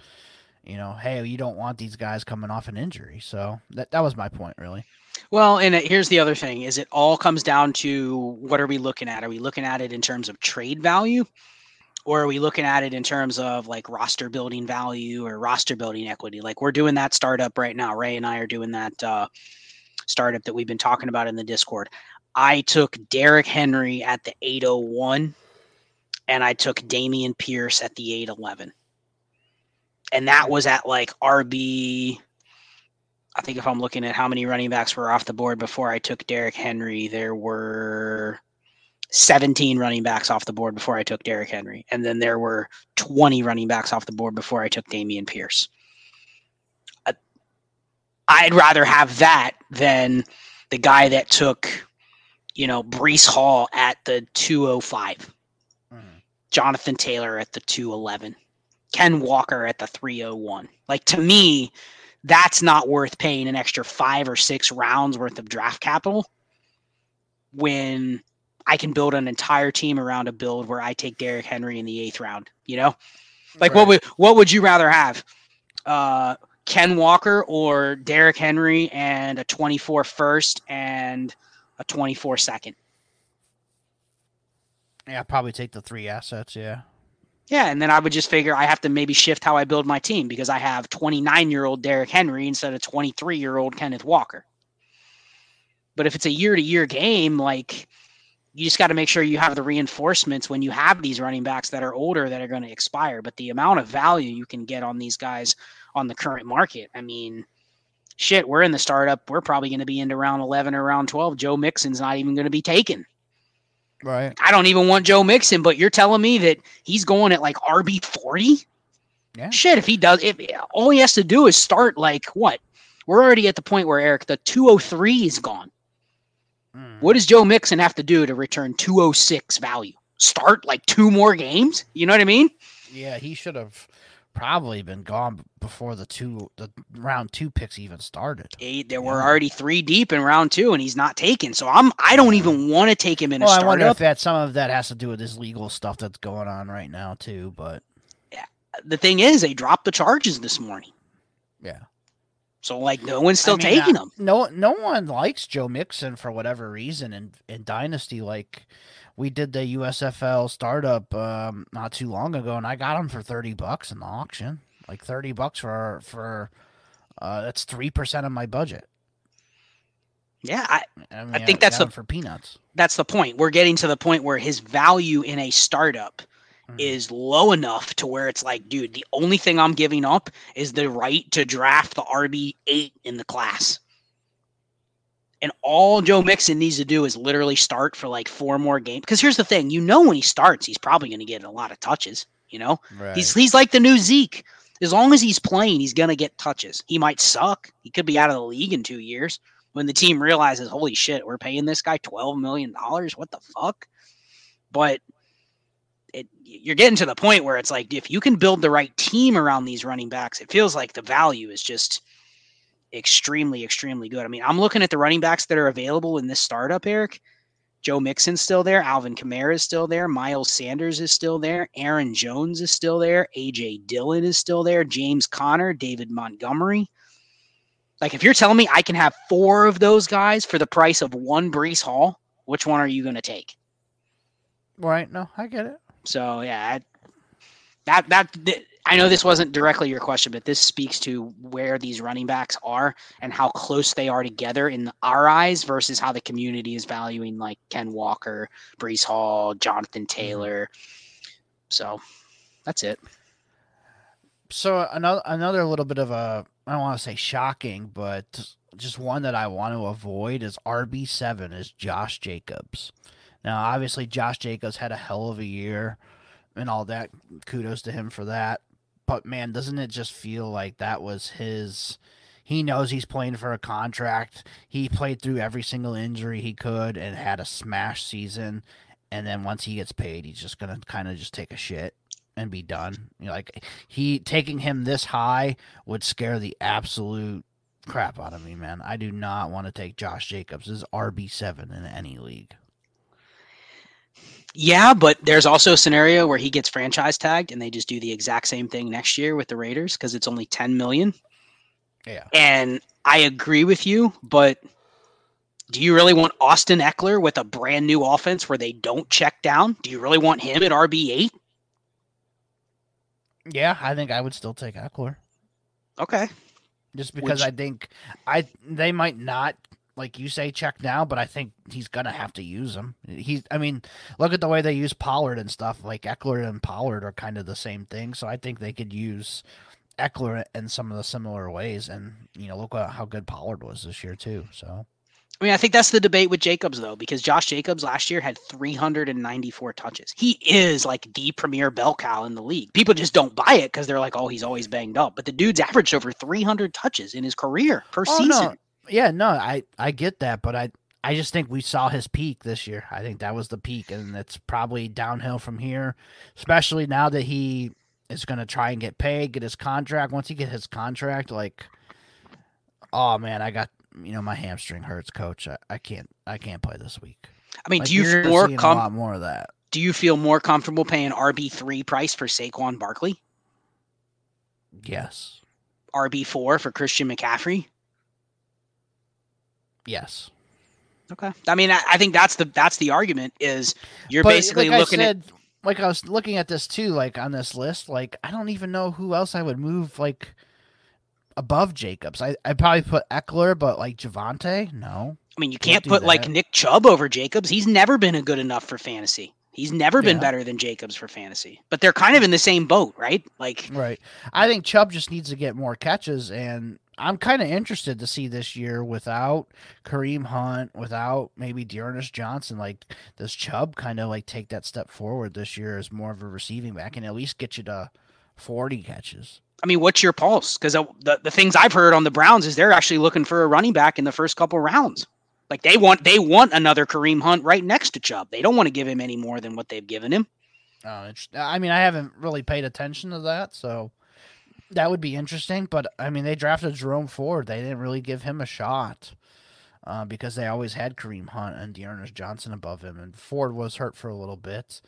Speaker 2: you know, hey, you don't want these guys coming off an injury. So that that was my point really.
Speaker 3: Well, and it, here's the other thing: is it all comes down to what are we looking at? Are we looking at it in terms of trade value, or are we looking at it in terms of like roster building value or roster building equity? Like we're doing that startup right now. Ray and I are doing that uh, startup that we've been talking about in the Discord. I took Derrick Henry at the 801, and I took Dameon Pierce at the 811, and that was at like RB I think if I'm looking at how many running backs were off the board before I took Derek Henry, there were 17 running backs off the board before I took Derrick Henry. And then there were 20 running backs off the board before I took Dameon Pierce. I'd rather have that than the guy that took, you know, Breece Hall at the 205, mm-hmm. Jonathan Taylor at the 211, Ken Walker at the 301. Like to me, that's not worth paying an extra five or six rounds worth of draft capital when I can build an entire team around a build where I take Derrick Henry in the eighth round. You know, like right. what would what would you rather have, uh, Ken Walker or Derrick Henry and a 24 first and a 24 second?
Speaker 2: Yeah, I'd probably take the three assets. Yeah.
Speaker 3: Yeah, and then I would just figure I have to maybe shift how I build my team because I have 29 year old Derrick Henry instead of 23 year old Kenneth Walker. But if it's a year to year game, like you just got to make sure you have the reinforcements when you have these running backs that are older that are going to expire. But the amount of value you can get on these guys on the current market, I mean, shit, we're in the startup. We're probably going to be into round 11 or round 12. Joe Mixon's not even going to be taken.
Speaker 2: Right.
Speaker 3: I don't even want Joe Mixon, but you're telling me that he's going at like RB forty. Yeah. Shit, if he does, if all he has to do is start like what? We're already at the point where Eric, the 203 is gone. Mm. What does Joe Mixon have to do to return 206 value? Start like two more games? You know what I mean?
Speaker 2: Yeah, he should have probably been gone before the two the round two picks even started.
Speaker 3: Eight, there yeah. were already three deep in round two, and he's not taken. So I'm I don't even want to take him in well, a startup. I wonder if
Speaker 2: that some of that has to do with this legal stuff that's going on right now too. But
Speaker 3: yeah, the thing is, they dropped the charges this morning.
Speaker 2: Yeah.
Speaker 3: So like no one's still I mean, taking uh, them.
Speaker 2: No, no one likes Joe Mixon for whatever reason in in Dynasty. Like we did the USFL startup um, not too long ago, and I got them for thirty bucks in the auction. Like thirty bucks for for uh, that's three percent of my budget.
Speaker 3: Yeah, I, I, mean, I think that's the
Speaker 2: for peanuts.
Speaker 3: That's the point. We're getting to the point where his value in a startup mm-hmm. is low enough to where it's like, dude, the only thing I'm giving up is the right to draft the RB eight in the class. And all Joe Mixon needs to do is literally start for like four more games. Because here's the thing, you know, when he starts, he's probably going to get a lot of touches. You know, right. he's he's like the new Zeke. As long as he's playing, he's going to get touches. He might suck. He could be out of the league in two years when the team realizes, holy shit, we're paying this guy twelve million dollars. What the fuck? But it, you're getting to the point where it's like if you can build the right team around these running backs, it feels like the value is just extremely, extremely good. I mean, I'm looking at the running backs that are available in this startup, Eric. Joe Mixon's still there. Alvin Kamara is still there. Miles Sanders is still there. Aaron Jones is still there. AJ Dillon is still there. James Conner, David Montgomery. Like, if you're telling me I can have four of those guys for the price of one Breece Hall, which one are you going to take?
Speaker 2: Right. No, I get it.
Speaker 3: So, yeah, that, that, that I know this wasn't directly your question, but this speaks to where these running backs are and how close they are together in our eyes versus how the community is valuing like Ken Walker, Breece Hall, Jonathan mm-hmm. Taylor. So that's it.
Speaker 2: So another another little bit of a I don't want to say shocking, but just one that I want to avoid is RB seven is Josh Jacobs. Now, obviously, Josh Jacobs had a hell of a year and all that. Kudos to him for that but man, doesn't it just feel like that was his? He knows he's playing for a contract. He played through every single injury he could and had a smash season. And then once he gets paid, he's just gonna kind of just take a shit. and be done. You know, like he taking him this high would scare the absolute crap out of me, man. I do not want to take Josh Jacobs as RB seven in any league.
Speaker 3: Yeah, but there's also a scenario where he gets franchise tagged and they just do the exact same thing next year with the Raiders because it's only 10 million.
Speaker 2: Yeah.
Speaker 3: And I agree with you, but do you really want Austin Ekeler with a brand new offense where they don't check down? Do you really want him at RB8?
Speaker 2: Yeah, I think I would still take Ekeler.
Speaker 3: Okay.
Speaker 2: Just because
Speaker 3: Which-
Speaker 2: I think I they might not like you say check now, but I think he's gonna have to use him. He's I mean, look at the way they use Pollard and stuff. Like Ekeler and Pollard are kind of the same thing, so I think they could use Ekeler in some of the similar ways. And you know, look at how good Pollard was this year too. So
Speaker 3: I mean, I think that's the debate with Jacobs, though, because Josh Jacobs last year had 394 touches. He is like the premier bell cow in the league. People just don't buy it because they're like, oh, he's always banged up. But the dude's averaged over 300 touches in his career per
Speaker 2: Oh,
Speaker 3: season.
Speaker 2: no. Yeah, no, I I get that, but I I just think we saw his peak this year. I think that was the peak, and it's probably downhill from here. Especially now that he is going to try and get paid, get his contract. Once he get his contract, like, oh man, I got you know my hamstring hurts, coach. I, I can't I can't play this week.
Speaker 3: I mean,
Speaker 2: Like,
Speaker 3: do you feel more
Speaker 2: seeing a lot more of that?
Speaker 3: do you feel more comfortable paying RB three price for Saquon Barkley,
Speaker 2: Yes,
Speaker 3: RB four for Christian McCaffrey?
Speaker 2: Yes.
Speaker 3: Okay, I mean, I, I think that's the that's the argument is you're
Speaker 2: But
Speaker 3: basically
Speaker 2: like
Speaker 3: looking
Speaker 2: I
Speaker 3: at
Speaker 2: said, like I was looking at this too, like on this list, like I don't even know who else I would move like above Jacobs. I I probably put Ekeler, but like Javonte, no.
Speaker 3: I mean, you
Speaker 2: Can't
Speaker 3: can't put like. Nick Chubb over Jacobs. He's never been a good enough for fantasy. He's never been
Speaker 2: Yeah.
Speaker 3: better than Jacobs for fantasy. But they're kind of in the same boat, right? Like,
Speaker 2: Right. I think Chubb just needs to get more catches, and I'm kind of interested to see this year without Kareem Hunt, without maybe D'Ernest Johnson. Like, does Chubb kind of like take that step forward this year as more of a receiving back and at least get you to 40 catches?
Speaker 3: I mean, what's your pulse? Because uh, the, the things I've heard on the Browns is they're actually looking for a running back in the first couple rounds. Like they want they want another Kareem Hunt right next to Chubb. They don't want to give him any more than what they've given him.
Speaker 2: Oh, I mean, I haven't really paid attention to that, so that would be interesting. But I mean, they drafted Jerome Ford. They didn't really give him a shot uh, because they always had Kareem Hunt and D'Ernest Johnson above him, and Ford was hurt for a little bit.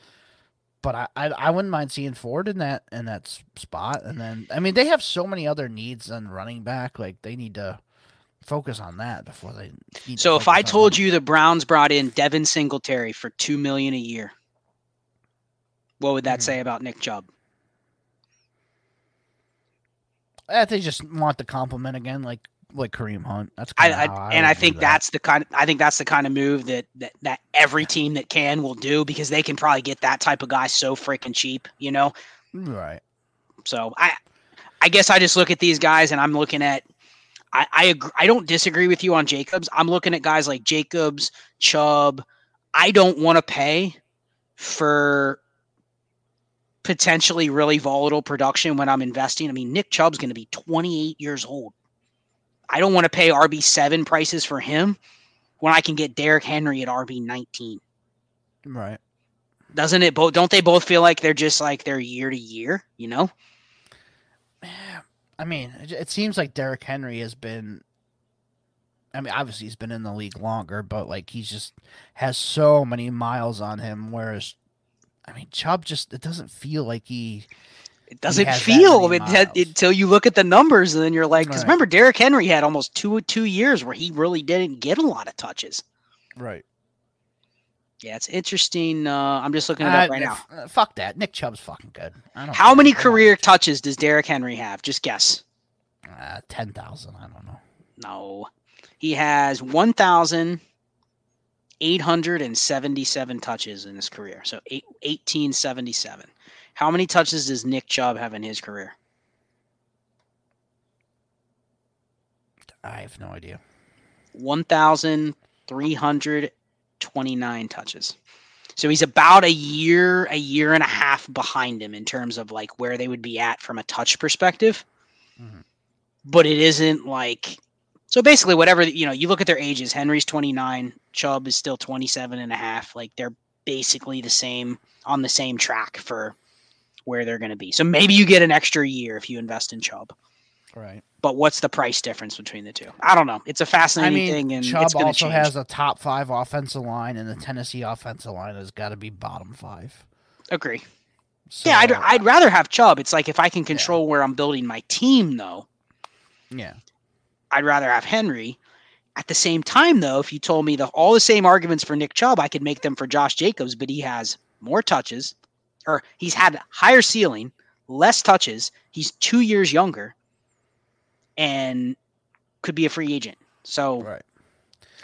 Speaker 2: But I, I, I wouldn't mind seeing Ford in that in that spot. And then I mean, they have so many other needs on running back. Like they need to focus on that before they.
Speaker 3: So if I told
Speaker 2: running
Speaker 3: you the Browns brought in Devin Singletary for two million a year, what would that
Speaker 2: Mhm.
Speaker 3: say about Nick Chubb?
Speaker 2: I they just want the compliment again, like like Kareem Hunt. That's
Speaker 3: I, I,
Speaker 2: I
Speaker 3: and I think
Speaker 2: that.
Speaker 3: that's the kind. I think that's the kind of move that, that that every team that can will do because they can probably get that type of guy so freaking cheap, you know.
Speaker 2: right.
Speaker 3: So I, I guess I just look at these guys and I'm looking at. I I, agree, I don't disagree with you on Jacobs. I'm looking at guys like Jacobs, Chubb. I don't want to pay for potentially really volatile production when I'm investing. I mean, Nick Chubb's going to be 28 years old. I don't want to pay RB7 prices for him when I can get Derrick Henry at RB19.
Speaker 2: Right.
Speaker 3: Doesn't it both don't they both feel like they're just like they're year to year, you know?
Speaker 2: I mean, it, seems like Derrick Henry has been. I mean, obviously he's been in the league longer, but like he just has so many miles on him. Whereas, I mean, Chubb just it doesn't feel like he.
Speaker 3: It doesn't feel it, it- until you look at the numbers and then you're like, because
Speaker 2: Right.
Speaker 3: remember Derrick Henry had almost two two years where he really didn't get a lot of touches.
Speaker 2: Right.
Speaker 3: Yeah, it's interesting. Uh, I'm just looking it up right now.
Speaker 2: fuck that. Nick Chubb's fucking good. I don't
Speaker 3: How many career touches does Derrick Henry have? Just guess.
Speaker 2: Uh, Ten thousand. I don't know.
Speaker 3: No, he has 1,877 touches in his career. So eight, 1877. How many touches does Nick Chubb have in his career?
Speaker 2: I have no idea.
Speaker 3: 1,329 touches. So he's about a year, a year and a half behind him in terms of like where they would be at from a touch perspective.
Speaker 2: Mhm.
Speaker 3: But it isn't like so basically whatever you know, you look at their ages, Henry's 29, Chubb is still 27 and a half, like they're basically the same on the same track for where they're going to be. So maybe you get an extra year if you invest in Chubb.
Speaker 2: Right.
Speaker 3: But what's the price difference between the two? I don't know. It's a fascinating
Speaker 2: I mean,
Speaker 3: thing, and
Speaker 2: Chubb also
Speaker 3: change.
Speaker 2: has a top five offensive line, and the Tennessee offensive line has got to be bottom five.
Speaker 3: Agree.
Speaker 2: So,
Speaker 3: yeah, I'd, I'd rather have Chubb. It's like if I can control where I'm building my team, though,
Speaker 2: yeah.
Speaker 3: I'd rather have Henry. At the same time, though, if you told me the all the same arguments for Nick Chubb, I could make them for Josh Jacobs, but he has more touches, or he's had higher ceiling, less touches. He's two years younger, and could be a free agent. So
Speaker 2: Right.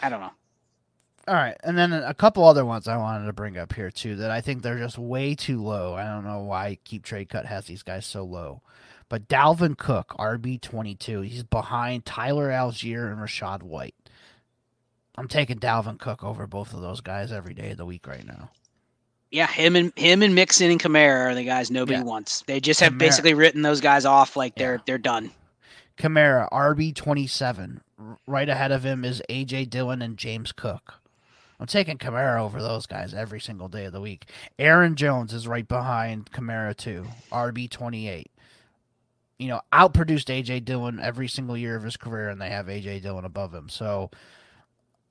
Speaker 3: I don't know.
Speaker 2: All right, and then a couple other ones I wanted to bring up here too that I think they're just way too low. I don't know why Keep Trade Cut has these guys so low. But Dalvin Cook, RB twenty two, he's behind Tyler Allgeier and Rachaad White. I'm taking Dalvin Cook over both of those guys every day of the week right now.
Speaker 3: Yeah, him and him and Mixon and Kamara are the guys nobody
Speaker 2: Yeah.
Speaker 3: wants. They just have
Speaker 2: Kamara-
Speaker 3: basically written those guys off like they're
Speaker 2: Yeah.
Speaker 3: they're done.
Speaker 2: Kamara, RB twenty seven. Right ahead of him is AJ Dillon and James Cook. I'm taking Kamara over those guys every single day of the week. Aaron Jones is right behind Kamara too, RB twenty eight. You know, outproduced AJ Dillon every single year of his career, and they have AJ Dillon above him. So,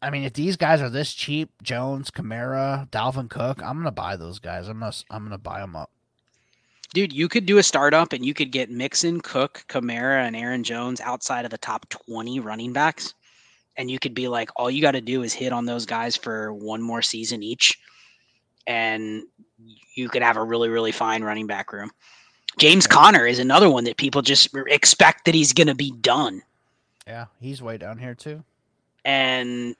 Speaker 2: I mean, if these guys are this cheap, Jones, Kamara, Dalvin Cook, I'm gonna buy those guys. I'm gonna I'm gonna buy them up.
Speaker 3: Dude, you could do a startup and you could get Mixon, Cook, Kamara, and Aaron Jones outside of the top 20 running backs. And you could be like, all you got to do is hit on those guys for one more season each. And you could have a really, really fine running back room. James Conner is another one that people just expect that he's going to be done.
Speaker 2: Yeah, he's way down here too.
Speaker 3: And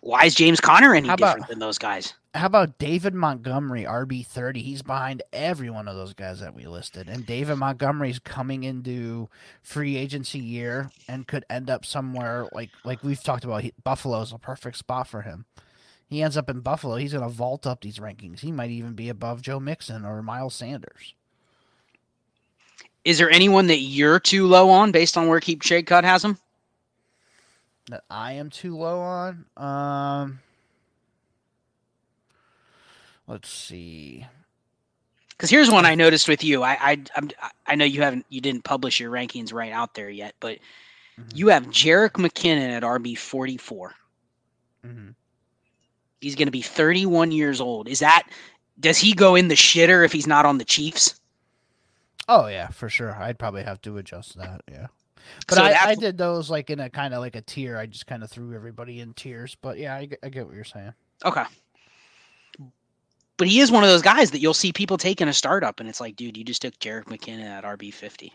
Speaker 3: why is James Conner any
Speaker 2: about-
Speaker 3: different than those guys?
Speaker 2: How about David Montgomery, RB thirty? He's behind every one of those guys that we listed, and David Montgomery's coming into free agency year and could end up somewhere like like we've talked about. He, Buffalo's a perfect spot for him. He ends up in Buffalo. He's going to vault up these rankings. He might even be above Joe Mixon or Miles Sanders.
Speaker 3: Is there anyone that you're too low on based on where Keep Trade Cut has him?
Speaker 2: That I am too low on. Um, let's see.
Speaker 3: Because here's one I noticed with you. I I I'm, I know you haven't you didn't publish your rankings right out there yet, but
Speaker 2: Mhm.
Speaker 3: you have Jerick McKinnon at RB 44.
Speaker 2: Mm-hmm.
Speaker 3: He's going to be 31 years old. Is that does he go in the shitter if he's not on the Chiefs?
Speaker 2: Oh yeah, for sure. I'd probably have to adjust that. Yeah, but
Speaker 3: So
Speaker 2: I, I did those like in a kind of like a tier. I just kind of threw everybody in tiers. But yeah, I, get- I get what you're saying.
Speaker 3: Okay. But he is one of those guys that you'll see people taking a startup, and it's like, dude, you just took Jerick McKinnon at RB 50.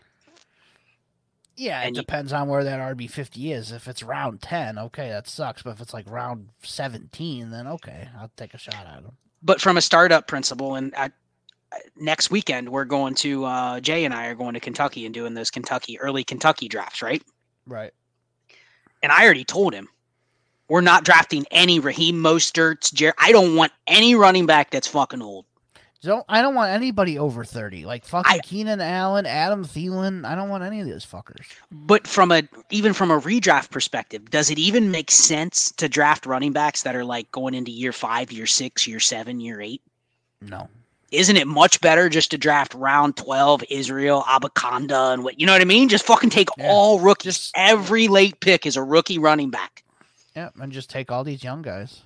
Speaker 2: Yeah, it
Speaker 3: you-
Speaker 2: depends on where that RB fifty is. If it's round ten, okay, that sucks. But if it's like round seventeen, then okay, I'll take a shot at him.
Speaker 3: But from a startup principle, and at, next weekend we're going to uh, Jay and I are going to Kentucky and doing those Kentucky early Kentucky drafts, right?
Speaker 2: Right.
Speaker 3: And I already told him we're not drafting any Raheem Mosterts. Jer- I don't want any running back that's fucking old.
Speaker 2: Don't I don't want anybody over thirty. Like fucking
Speaker 3: I-
Speaker 2: Keenan Allen, Adam Thielen. I don't want any of those fuckers.
Speaker 3: But from a even from a redraft perspective, does it even make sense to draft running backs that are like going into year five, year six, year seven, year eight?
Speaker 2: No.
Speaker 3: Isn't it much better just to draft round twelve Israel Abanikanda and what you know what I mean? Just fucking take
Speaker 2: Yeah.
Speaker 3: all rookies.
Speaker 2: Just-
Speaker 3: Every late pick is a rookie running back.
Speaker 2: Yeah, and just take all these young guys.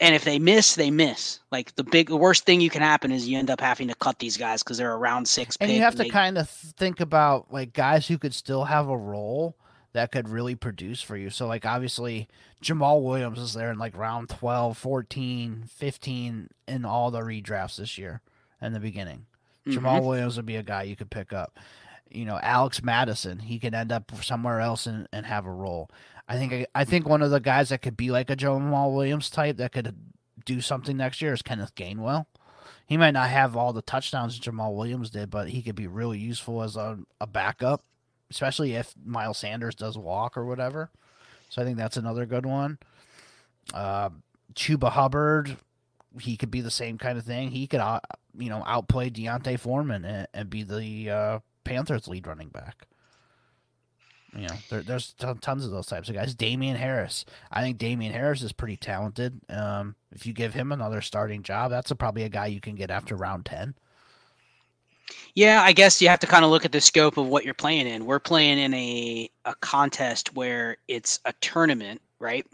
Speaker 3: And if they miss, they miss. Like the big, the worst thing you can happen is you end up having to cut these guys because they're around six.
Speaker 2: And you have to
Speaker 3: they-
Speaker 2: kind of think about like guys who could still have a role that could really produce for you. So like obviously Jamaal Williams is there in like round 12, 14, 15 in all the redrafts this year in the beginning.
Speaker 3: Mhm.
Speaker 2: Jamaal Williams would be a guy you could pick up. You know, Alex Mattison, he could end up somewhere else and, and have a role. I think I think one of the guys that could be like a Jamaal Williams type that could do something next year is Kenneth Gainwell. He might not have all the touchdowns Jamaal Williams did, but he could be really useful as a, a backup, especially if Miles Sanders does walk or whatever. So I think that's another good one. Uh, Chuba Hubbard, he could be the same kind of thing. He could, uh, you know, outplay D'Onta Foreman and, and be the uh, Panthers' lead running back. You know, there, there's ton- tons of those types of guys. Damien Harris, I think Damien Harris is pretty talented. Um, if you give him another starting job, that's a, probably a guy you can get after round ten.
Speaker 3: Yeah, I guess you have to kind of look at the scope of what you're playing in. We're playing in a a contest where it's a tournament, right?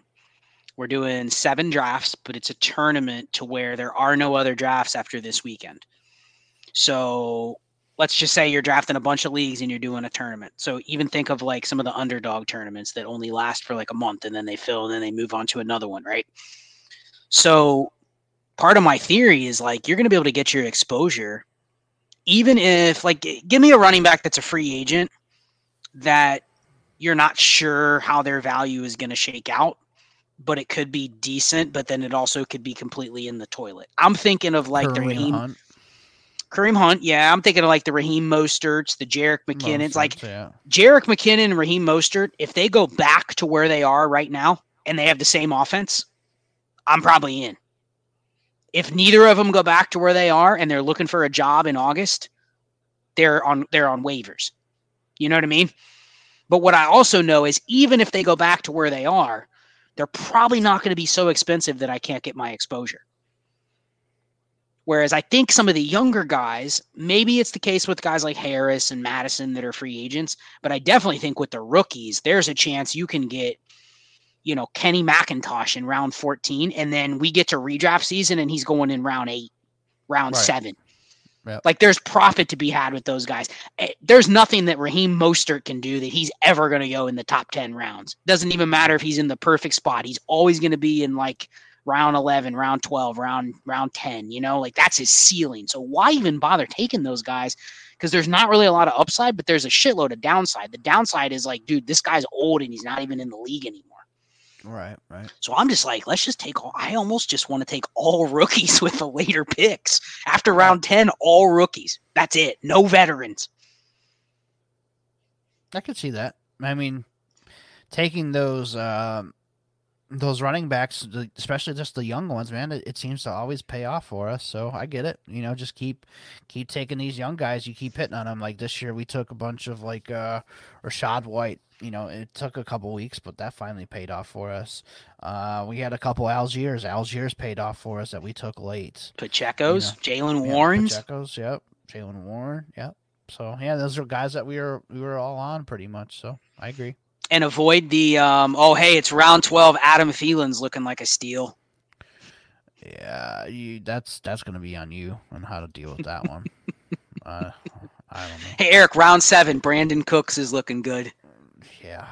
Speaker 3: We're doing seven drafts, but it's a tournament to where there are no other drafts after this weekend. So let's just say you're drafting a bunch of leagues and you're doing a tournament. So even think of like some of the underdog tournaments that only last for like a month and then they fill and then they move on to another one, right? So part of my theory is like you're going to be able to get your exposure even if like give me a running back that's a free agent that you're not sure how their value is going to shake out but it could be decent but then it also could be completely in the toilet i'm thinking of like Kareem the raheem Hunt. Kareem Hunt, yeah, I'm thinking of like the Raheem Mosterts, the Jerick McKinnons. Mostert, like yeah. Jerick McKinnon and Raheem Mostert, if they go back to where they are right now and they have the same offense, I'm probably in. If neither of them go back to where they are and they're looking for a job in August, they're on they're on waivers. You know what I mean? But what I also know is even if they go back to where they are, they're probably not going to be so expensive that I can't get my exposure. Whereas I think some of the younger guys, maybe it's the case with guys like Harris and Mattison that are free agents, but I definitely think with the rookies, there's a chance you can get you know, Kenny McIntosh in round 14, and then we get to redraft season and he's going in round eight, round right. seven. Yep. Like there's profit to be had with those guys. Eh, there's nothing that Raheem Mostert can do that he's ever going to go in the top 10 rounds. Doesn't even matter if he's in the perfect spot. He's always going to be in like round 11, round 12, round round 10, you know? Like that's his ceiling. So why even bother taking those guys? Cuz there's not really a lot of upside, but there's a shitload of downside. The downside is like, dude, this guy's old and he's not even in the league anymore.
Speaker 2: Right, right.
Speaker 3: So I'm just like, let's just take all. I almost just want to take all rookies with the later picks after round ten. All rookies. That's it. No veterans.
Speaker 2: I could see that. I mean, taking those um, those running backs, especially just the young ones, man, it, it, seems to always pay off for us. So I get it. You know, just keep keep taking these young guys. You keep hitting on them. Like this year, we took a bunch of like uh, Rachaad White. You know, it took a couple weeks, but that finally paid off for us. Uh, we had a couple Allgeiers. Allgeiers paid off for us that we took late.
Speaker 3: Pacheco's, you know? Jaylen Warren's.
Speaker 2: Pacheco's, yep. Jaylen Warren, yep. So yeah, those are guys that we were we were all on pretty much. So I agree
Speaker 3: and avoid the um, oh hey it's round 12 adam thielen's looking like a steal.
Speaker 2: Yeah you, that's that's gonna be on you on how to deal with that one. Uh, i don't know.
Speaker 3: Hey eric round seven Brandin cooks is looking good.
Speaker 2: Yeah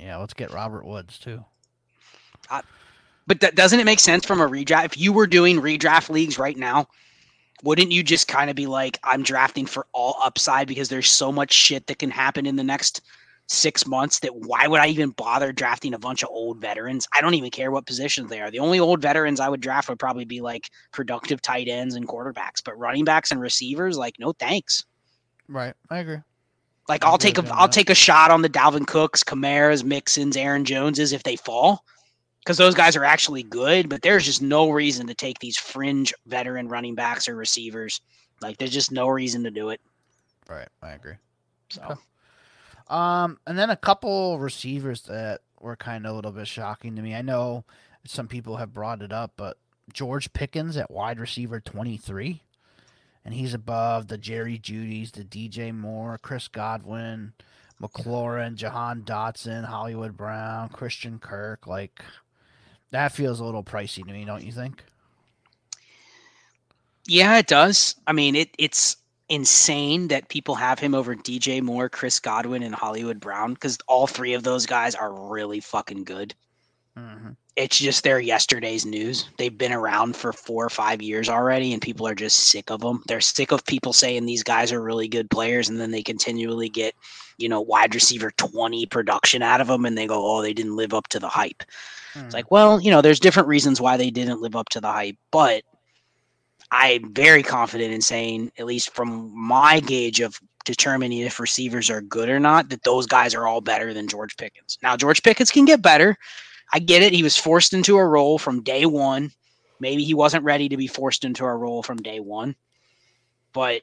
Speaker 2: yeah let's get robert woods too.
Speaker 3: Uh, but th- doesn't it make sense from a redraft if you were doing redraft leagues right now wouldn't you just kind of be like i'm drafting for all upside because there's so much shit that can happen in the next six months that why would I even bother drafting a bunch of old veterans? I don't even care what positions they are. The only old veterans I would draft would probably be like productive tight ends and quarterbacks, but running backs and receivers, like no thanks.
Speaker 2: Right, I agree.
Speaker 3: Like I'll take a I'll take a shot on the Dalvin Cooks, Kamara's, Mixons, Aaron Joneses if they fall, because those guys are actually good. But there's just no reason to take these fringe veteran running backs or receivers. Like there's just no reason to do it.
Speaker 2: Right, I agree. So. Okay. Um, and then a couple receivers that were kind of a little bit shocking to me. I know some people have brought it up, but George Pickens at wide receiver 23, and he's above the Jerry Jeudy's, the DJ Moore, Chris Godwin, McLaurin, Jahan Dotson, Hollywood Brown, Christian Kirk. Like, that feels a little pricey to me, don't you think?
Speaker 3: Yeah, it does. I mean, it it's insane that people have him over DJ Moore, Chris Godwin, and Hollywood Brown because all three of those guys are really fucking good. Mm-hmm. It's just their yesterday's news. They've been around for four or five years already, and people are just sick of them. They're sick of people saying these guys are really good players, and then they continually get, you know, wide receiver 20 production out of them, and they go, oh, they didn't live up to the hype. Mm-hmm. It's like, well, you know, there's different reasons why they didn't live up to the hype, but I'm very confident in saying, at least from my gauge of determining if receivers are good or not, that those guys are all better than George Pickens. Now, George Pickens can get better. I get it. He was forced into a role from day one. Maybe he wasn't ready to be forced into a role from day one. But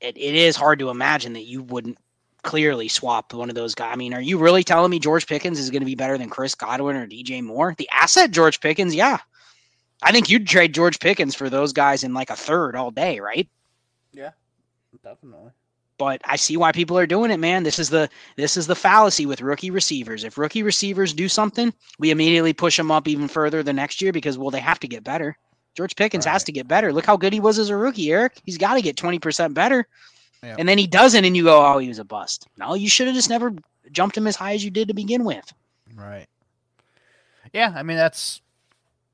Speaker 3: it, it is hard to imagine that you wouldn't clearly swap one of those guys. I mean, are you really telling me George Pickens is going to be better than Chris Godwin or DJ Moore? The asset George Pickens, yeah, I think you'd trade George Pickens for those guys in like a third all day, right?
Speaker 1: Yeah.
Speaker 2: Definitely.
Speaker 3: But I see why people are doing it, man. This is the this is the fallacy with rookie receivers. If rookie receivers do something, we immediately push them up even further the next year because well, they have to get better. George Pickens right. has to get better. Look how good he was as a rookie, Eric. He's got to get 20% better. Yep. And then he doesn't, and you go, oh, he was a bust. No, you should have just never jumped him as high as you did to begin with.
Speaker 2: Right. Yeah, I mean, that's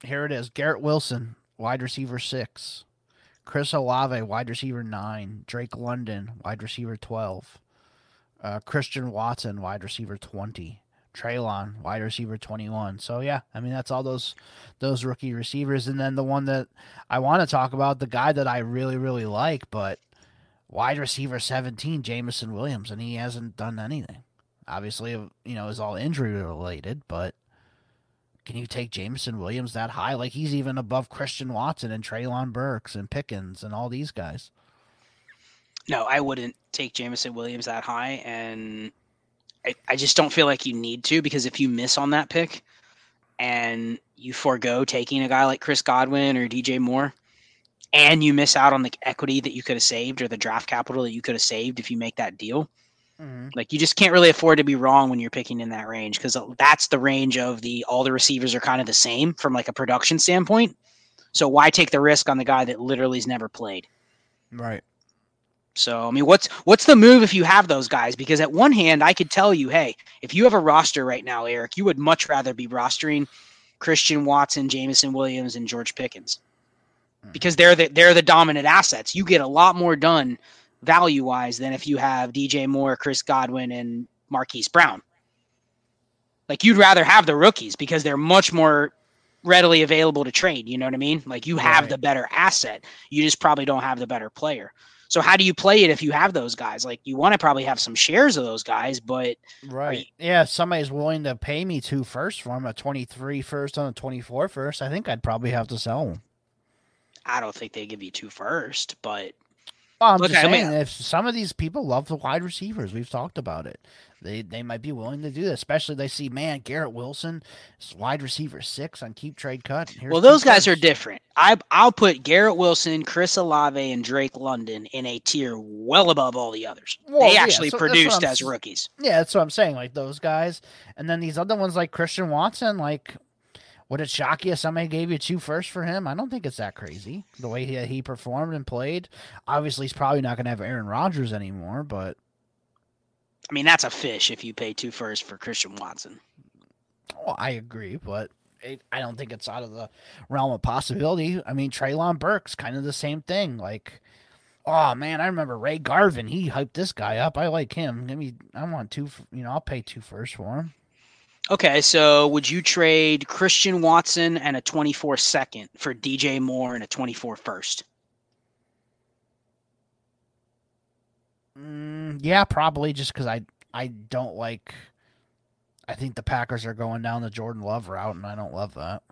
Speaker 2: here it is Garrett Wilson, wide receiver six. Chris Olave, wide receiver nine. Drake London, wide receiver 12. Uh, Christian Watson, wide receiver 20. Treylon, wide receiver 21. So yeah, I mean that's all those those rookie receivers and then the one that I want to talk about, the guy that I really really like, but wide receiver 17, Jameson Williams, and he hasn't done anything. Obviously, you know, is all injury related, but can you take Jameson Williams that high? Like he's even above Christian Watson and Treylon Burks and Pickens and all these guys.
Speaker 3: No, I wouldn't take Jameson Williams that high, and I, I just don't feel like you need to because if you miss on that pick and you forego taking a guy like Chris Godwin or DJ Moore, and you miss out on the equity that you could have saved or the draft capital that you could have saved if you make that deal. Mm-hmm. Like you just can't really afford to be wrong when you're picking in that range because that's the range of the all the receivers are kind of the same from like a production standpoint. So why take the risk on the guy that literally's never played?
Speaker 2: Right.
Speaker 3: So I mean, what's what's the move if you have those guys? Because at one hand, I could tell you, hey, if you have a roster right now, Eric, you would much rather be rostering Christian Watson, Jameson Williams, and George Pickens hmm. because they're the they're the dominant assets. You get a lot more done value wise than if you have DJ Moore, Chris Godwin, and Marquise Brown. Like you'd rather have the rookies because they're much more readily available to trade. You know what I mean? Like you have right. the better asset. You just probably don't have the better player. So how do you play it if you have those guys? Like you want to probably have some shares of those guys, but
Speaker 2: right, you, yeah, if somebody's willing to pay me two first for him, a 23 first on a 24 first, I think I'd probably have to sell them.
Speaker 3: I don't think they give you two first, but
Speaker 2: well, I'm Look, just saying, I mean, if some of these people love the wide receivers, we've talked about it. They they might be willing to do this, especially they see man Garrett Wilson, wide receiver six on keep trade cut.
Speaker 3: Well, those guys are different. I I'll put Garrett Wilson, Chris Olave, and Drake London in a tier well above all the others. Well, they actually yeah, so produced as rookies.
Speaker 2: Yeah, that's what I'm saying. Like those guys, and then these other ones like Christian Watson, like would it shock you if somebody gave you two first for him? I don't think it's that crazy. The way he, he performed and played. Obviously, he's probably not going to have Aaron Rodgers anymore, but.
Speaker 3: I mean, that's a fish if you pay two first for Christian Watson.
Speaker 2: Well, I agree, but it, I don't think it's out of the realm of possibility. I mean, Treylon Burks, kind of the same thing. Like, oh man, I remember Ray Garvin. He hyped this guy up. I like him. Give me, I want two. You know, I'll pay two first for him.
Speaker 3: Okay, so would you trade Christian Watson and a 24 second for DJ Moore and a 24 first?
Speaker 2: Mm, yeah, probably just because I I don't like. I think the Packers are going down the Jordan Love route, and I don't love that.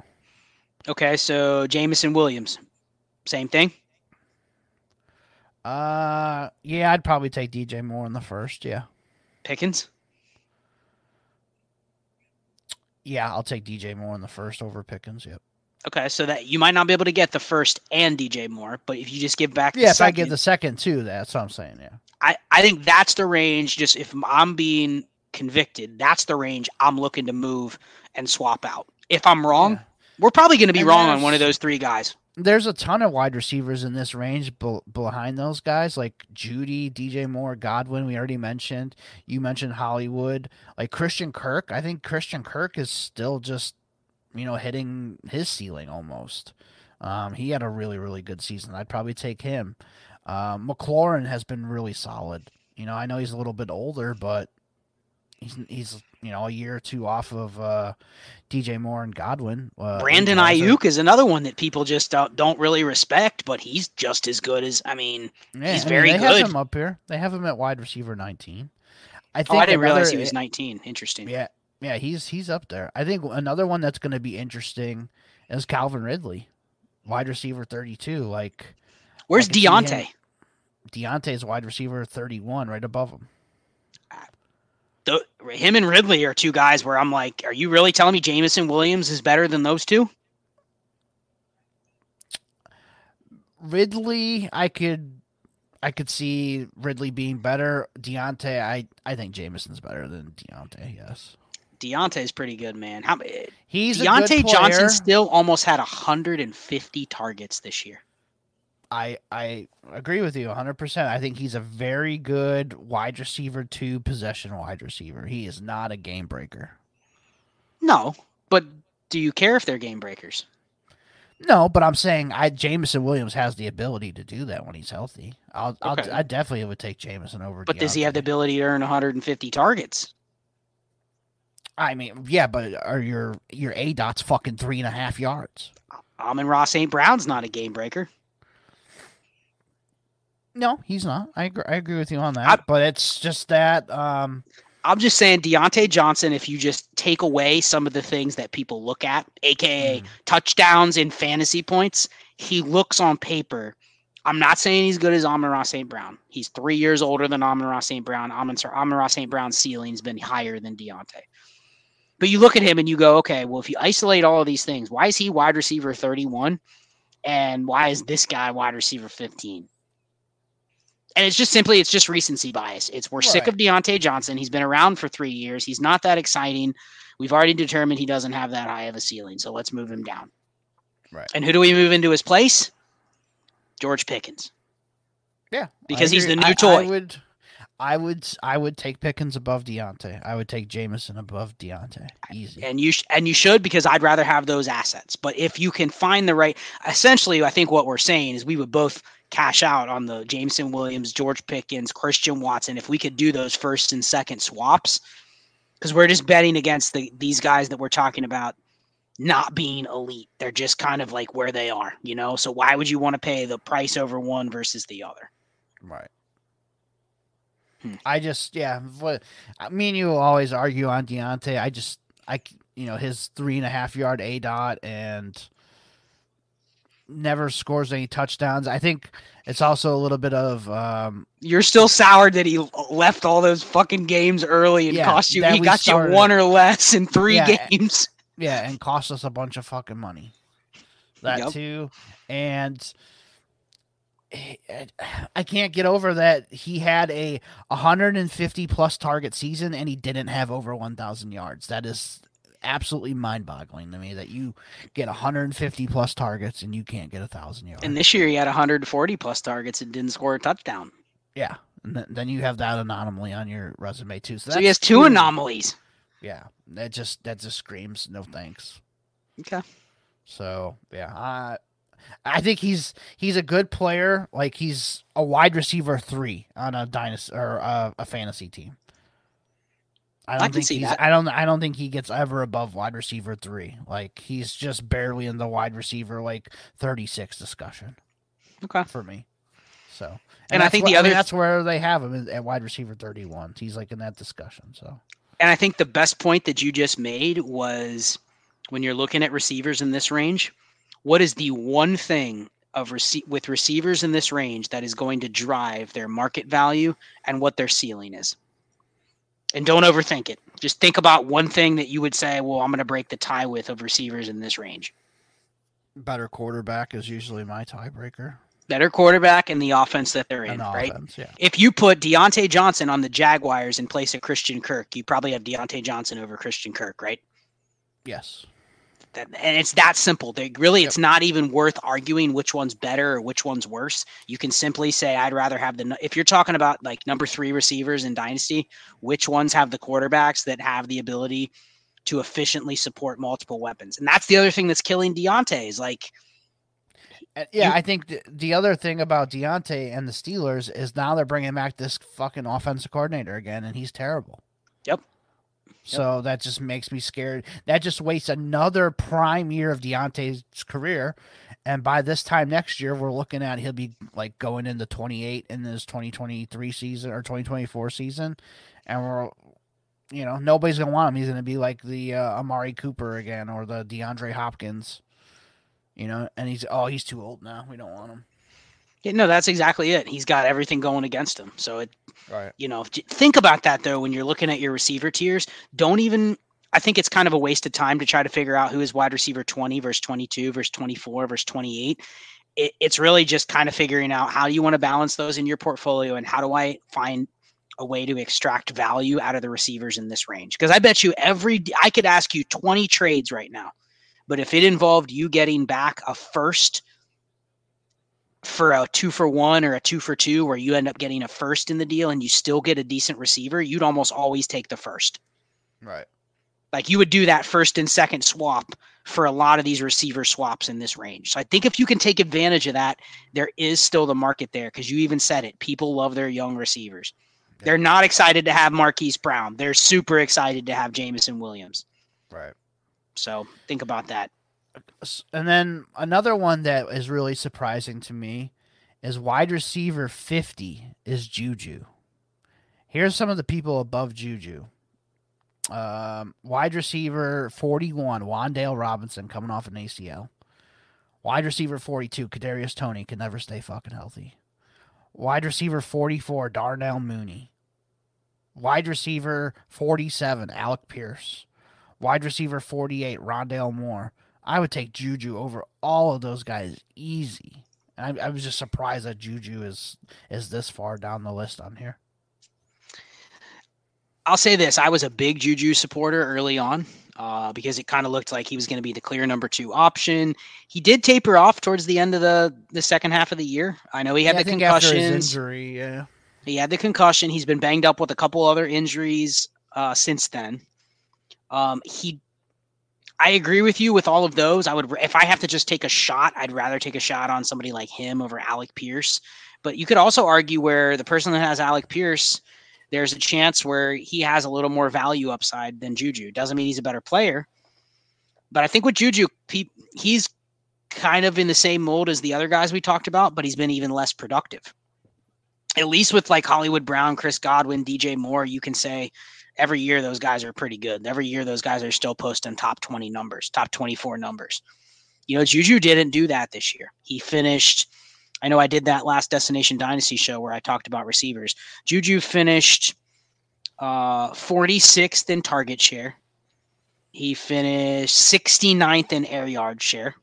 Speaker 3: Okay, so Jameson Williams, same thing.
Speaker 2: Uh, yeah, I'd probably take DJ Moore in the first. Yeah.
Speaker 3: Pickens.
Speaker 2: Yeah, I'll take DJ Moore in the first over Pickens. Yep.
Speaker 3: Okay, so that you might not be able to get the first and DJ Moore, but if you just give back,
Speaker 2: yeah,
Speaker 3: if
Speaker 2: second, I give the second too, that's what I'm saying. Yeah,
Speaker 3: I I think that's the range. Just if I'm being convicted, that's the range I'm looking to move and swap out. If I'm wrong, yeah. we're probably going to be and wrong on one of those three guys
Speaker 2: there's a ton of wide receivers in this range be- behind those guys, like Jeudy, DJ Moore, Godwin. We already mentioned. You mentioned Hollywood, like Christian Kirk. I think Christian Kirk is still just, you know, hitting his ceiling almost. Um, he had a really, really good season. I'd probably take him. Um, McLaurin has been really solid. You know, I know he's a little bit older, but he's he's you know a year or two off of uh, DJ Moore and Godwin.
Speaker 3: Uh, Brandon Aiyuk is another one that people just don't, don't really respect, but he's just as good as I mean, yeah, he's very
Speaker 2: they
Speaker 3: good. They
Speaker 2: have him up here. They have him at wide receiver nineteen.
Speaker 3: I think. Oh, I didn't another, realize he was nineteen. Interesting.
Speaker 2: Yeah, yeah, he's he's up there. I think another one that's going to be interesting is Calvin Ridley, wide receiver thirty-two. Like,
Speaker 3: where's Diontae?
Speaker 2: Diontae's wide receiver thirty-one, right above him
Speaker 3: the, him and Ridley are two guys where I'm like, are you really telling me Jameson Williams is better than those two?
Speaker 2: Ridley, I could I could see Ridley being better. Diontae, I I think Jameson's better than Diontae. Yes.
Speaker 3: Diontae's pretty good, man. How eh,
Speaker 2: he's
Speaker 3: Diontae Johnson still almost had 150 targets this year.
Speaker 2: I I agree with you 100%. I think he's a very good wide receiver to possession wide receiver. He is not a game breaker.
Speaker 3: No, but do you care if they're game breakers?
Speaker 2: No, but I'm saying I Jameson Williams has the ability to do that when he's healthy. I'll, okay. I'll I definitely would take Jameson over.
Speaker 3: But does he have the ability to earn 150 targets?
Speaker 2: I mean, yeah, but are your your a dots fucking three and a half yards?
Speaker 3: Amon-Ra St. Brown's not a game breaker.
Speaker 2: No, he's not. I agree, I agree with you on that. I, but it's just that um,
Speaker 3: I'm just saying Diontae Johnson, if you just take away some of the things that people look at, aka mm. touchdowns and fantasy points, he looks on paper. I'm not saying he's good as Amon-Ra St. Brown. He's three years older than Amon-Ra St. Brown. Amon-Ra St. Brown's ceiling's been higher than Diontae. But you look at him and you go, okay, well, if you isolate all of these things, why is he wide receiver 31? And why is this guy wide receiver 15? And it's just simply it's just recency bias. It's we're right. sick of Diontae Johnson. He's been around for three years. He's not that exciting. We've already determined he doesn't have that high of a ceiling. So let's move him down.
Speaker 2: Right.
Speaker 3: And who do we move into his place? George Pickens.
Speaker 2: Yeah,
Speaker 3: because he's the new I, toy.
Speaker 2: I would, I would, I would take Pickens above Diontae. I would take Jameson above Diontae. Easy.
Speaker 3: And you sh- and you should because I'd rather have those assets. But if you can find the right, essentially, I think what we're saying is we would both cash out on the Jameson Williams, George Pickens, Christian Watson if we could do those first and second swaps because we're just betting against the these guys that we're talking about not being elite. They're just kind of like where they are, you know. So why would you want to pay the price over one versus the other?
Speaker 2: Right. Hmm. I just yeah, what me and you always argue on Diontae. I just I you know his three and a half yard aDOT and never scores any touchdowns. I think it's also a little bit of um,
Speaker 3: you're still soured that he left all those fucking games early and yeah, cost you. He got started, you one or less in three yeah, games.
Speaker 2: Yeah, and cost us a bunch of fucking money. That yep. too, and. I can't get over that he had a 150 plus target season and he didn't have over 1,000 yards. That is absolutely mind-boggling to me that you get 150 plus targets and you can't get a thousand yards.
Speaker 3: And this year he had 140 plus targets and didn't score a touchdown.
Speaker 2: Yeah, and then you have that anomaly on your resume too.
Speaker 3: So, so he has two anomalies.
Speaker 2: Yeah, that just that just screams no thanks.
Speaker 3: Okay.
Speaker 2: So yeah, I I think he's he's a good player. Like he's a wide receiver three on a dynasty or a, a fantasy team. I don't I think he's. That. I don't. I don't think he gets ever above wide receiver three. Like he's just barely in the wide receiver like thirty six discussion.
Speaker 3: Okay,
Speaker 2: for me. So, and,
Speaker 3: and I think the other I
Speaker 2: mean, that's where they have him at wide receiver thirty one. He's like in that discussion. So,
Speaker 3: and I think the best point that you just made was when you're looking at receivers in this range, what is the one thing of rece- with receivers in this range that is going to drive their market value and what their ceiling is? And don't overthink it. Just think about one thing that you would say, well, I'm going to break the tie with of receivers in this range.
Speaker 2: Better quarterback is usually my tiebreaker.
Speaker 3: Better quarterback and the offense that they're in, right? Offense, yeah. If you put Diontae Johnson on the Jaguars in place of Christian Kirk, you probably have Diontae Johnson over Christian Kirk, right?
Speaker 2: Yes.
Speaker 3: That, and it's that simple. They really, yep. it's not even worth arguing which one's better or which one's worse. You can simply say, I'd rather have the. If you're talking about like number three receivers in Dynasty, which ones have the quarterbacks that have the ability to efficiently support multiple weapons? And that's the other thing that's killing Diontae is like.
Speaker 2: Uh, yeah, you, I think the, the other thing about Diontae and the Steelers is now they're bringing back this fucking offensive coordinator again, and he's terrible.
Speaker 3: Yep.
Speaker 2: So yep. that just makes me scared. That just wastes another prime year of Diontae's career. And by this time next year, we're looking at he'll be like going into 28 in this 2023 season or 2024 season. And we're, you know, nobody's going to want him. He's going to be like the uh, Amari Cooper again or the DeAndre Hopkins, you know, and he's, oh, he's too old now. We don't want him.
Speaker 3: Yeah, no, that's exactly it. He's got everything going against him. So it,
Speaker 2: right.
Speaker 3: you know, think about that though when you're looking at your receiver tiers. Don't even. I think it's kind of a waste of time to try to figure out who is wide receiver 20 versus 22 versus 24 versus 28. it, it's really just kind of figuring out how do you want to balance those in your portfolio and how do I find a way to extract value out of the receivers in this range. Because I bet you every I could ask you 20 trades right now, but if it involved you getting back a first for a two for one or a two for two, where you end up getting a first in the deal and you still get a decent receiver, you'd almost always take the first.
Speaker 2: Right.
Speaker 3: Like you would do that first and second swap for a lot of these receiver swaps in this range. So I think if you can take advantage of that, there is still the market there because you even said it. People love their young receivers. They're not excited to have Marquise Brown. They're super excited to have Jameson Williams.
Speaker 2: Right.
Speaker 3: So think about that.
Speaker 2: And then another one that is really surprising to me is wide receiver 50 is Juju. Here's some of the people above Juju. Um, wide receiver 41, Wan'Dale Robinson coming off an ACL. Wide receiver 42, Kadarius Toney can never stay fucking healthy. Wide receiver 44, Darnell Mooney. Wide receiver 47, Alec Pierce. Wide receiver 48, Rondale Moore. I would take Juju over all of those guys easy. And I, I was just surprised that Juju is is this far down the list on here.
Speaker 3: I'll say this: I was a big Juju supporter early on uh, because it kind of looked like he was going to be the clear number two option. He did taper off towards the end of the the second half of the year. I know he had
Speaker 2: Yeah,
Speaker 3: the
Speaker 2: think after his
Speaker 3: concussions.
Speaker 2: injury, yeah.
Speaker 3: He had the concussion. He's been banged up with a couple other injuries uh, since then. Um, he, I agree with you with all of those. I would, if I have to just take a shot, I'd rather take a shot on somebody like him over Alec Pierce. But you could also argue where the person that has Alec Pierce, there's a chance where he has a little more value upside than Juju. Doesn't mean he's a better player, but I think with Juju, he, he's kind of in the same mold as the other guys we talked about, but he's been even less productive at least with like Hollywood Brown, Chris Godwin, DJ Moore, you can say every year those guys are pretty good. Every year those guys are still posting top 20 numbers, top 24 numbers. You know, Juju didn't do that this year. He finished, I know I did that last Destination Dynasty show where I talked about receivers. Juju finished uh, 46th in target share. He finished 69th in air yard share.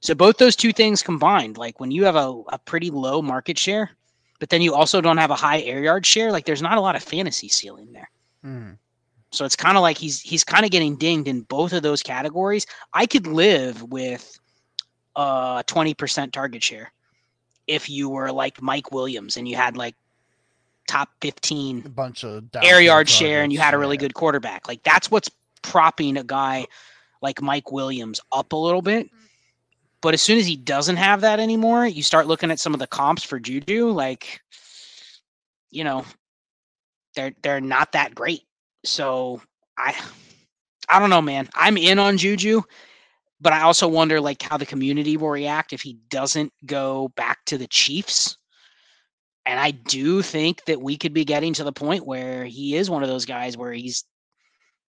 Speaker 3: So both those two things combined, like when you have a, a pretty low market share, but then you also don't have a high air yard share. Like there's not a lot of fantasy ceiling there.
Speaker 2: Mhm.
Speaker 3: So it's kind of like he's he's kind of getting dinged in both of those categories. I could live with a 20% target share if you were like Mike Williams and you had like top 15
Speaker 2: A bunch of
Speaker 3: air yard share and you had a really
Speaker 2: yeah.
Speaker 3: good quarterback. Like that's what's propping a guy like Mike Williams up a little bit. But as soon as he doesn't have that anymore, you start looking at some of the comps for Juju, like you know, they're they're not that great. So I I don't know, man. I'm in on Juju, but I also wonder like how the community will react if he doesn't go back to the Chiefs. And I do think that we could be getting to the point where he is one of those guys where he's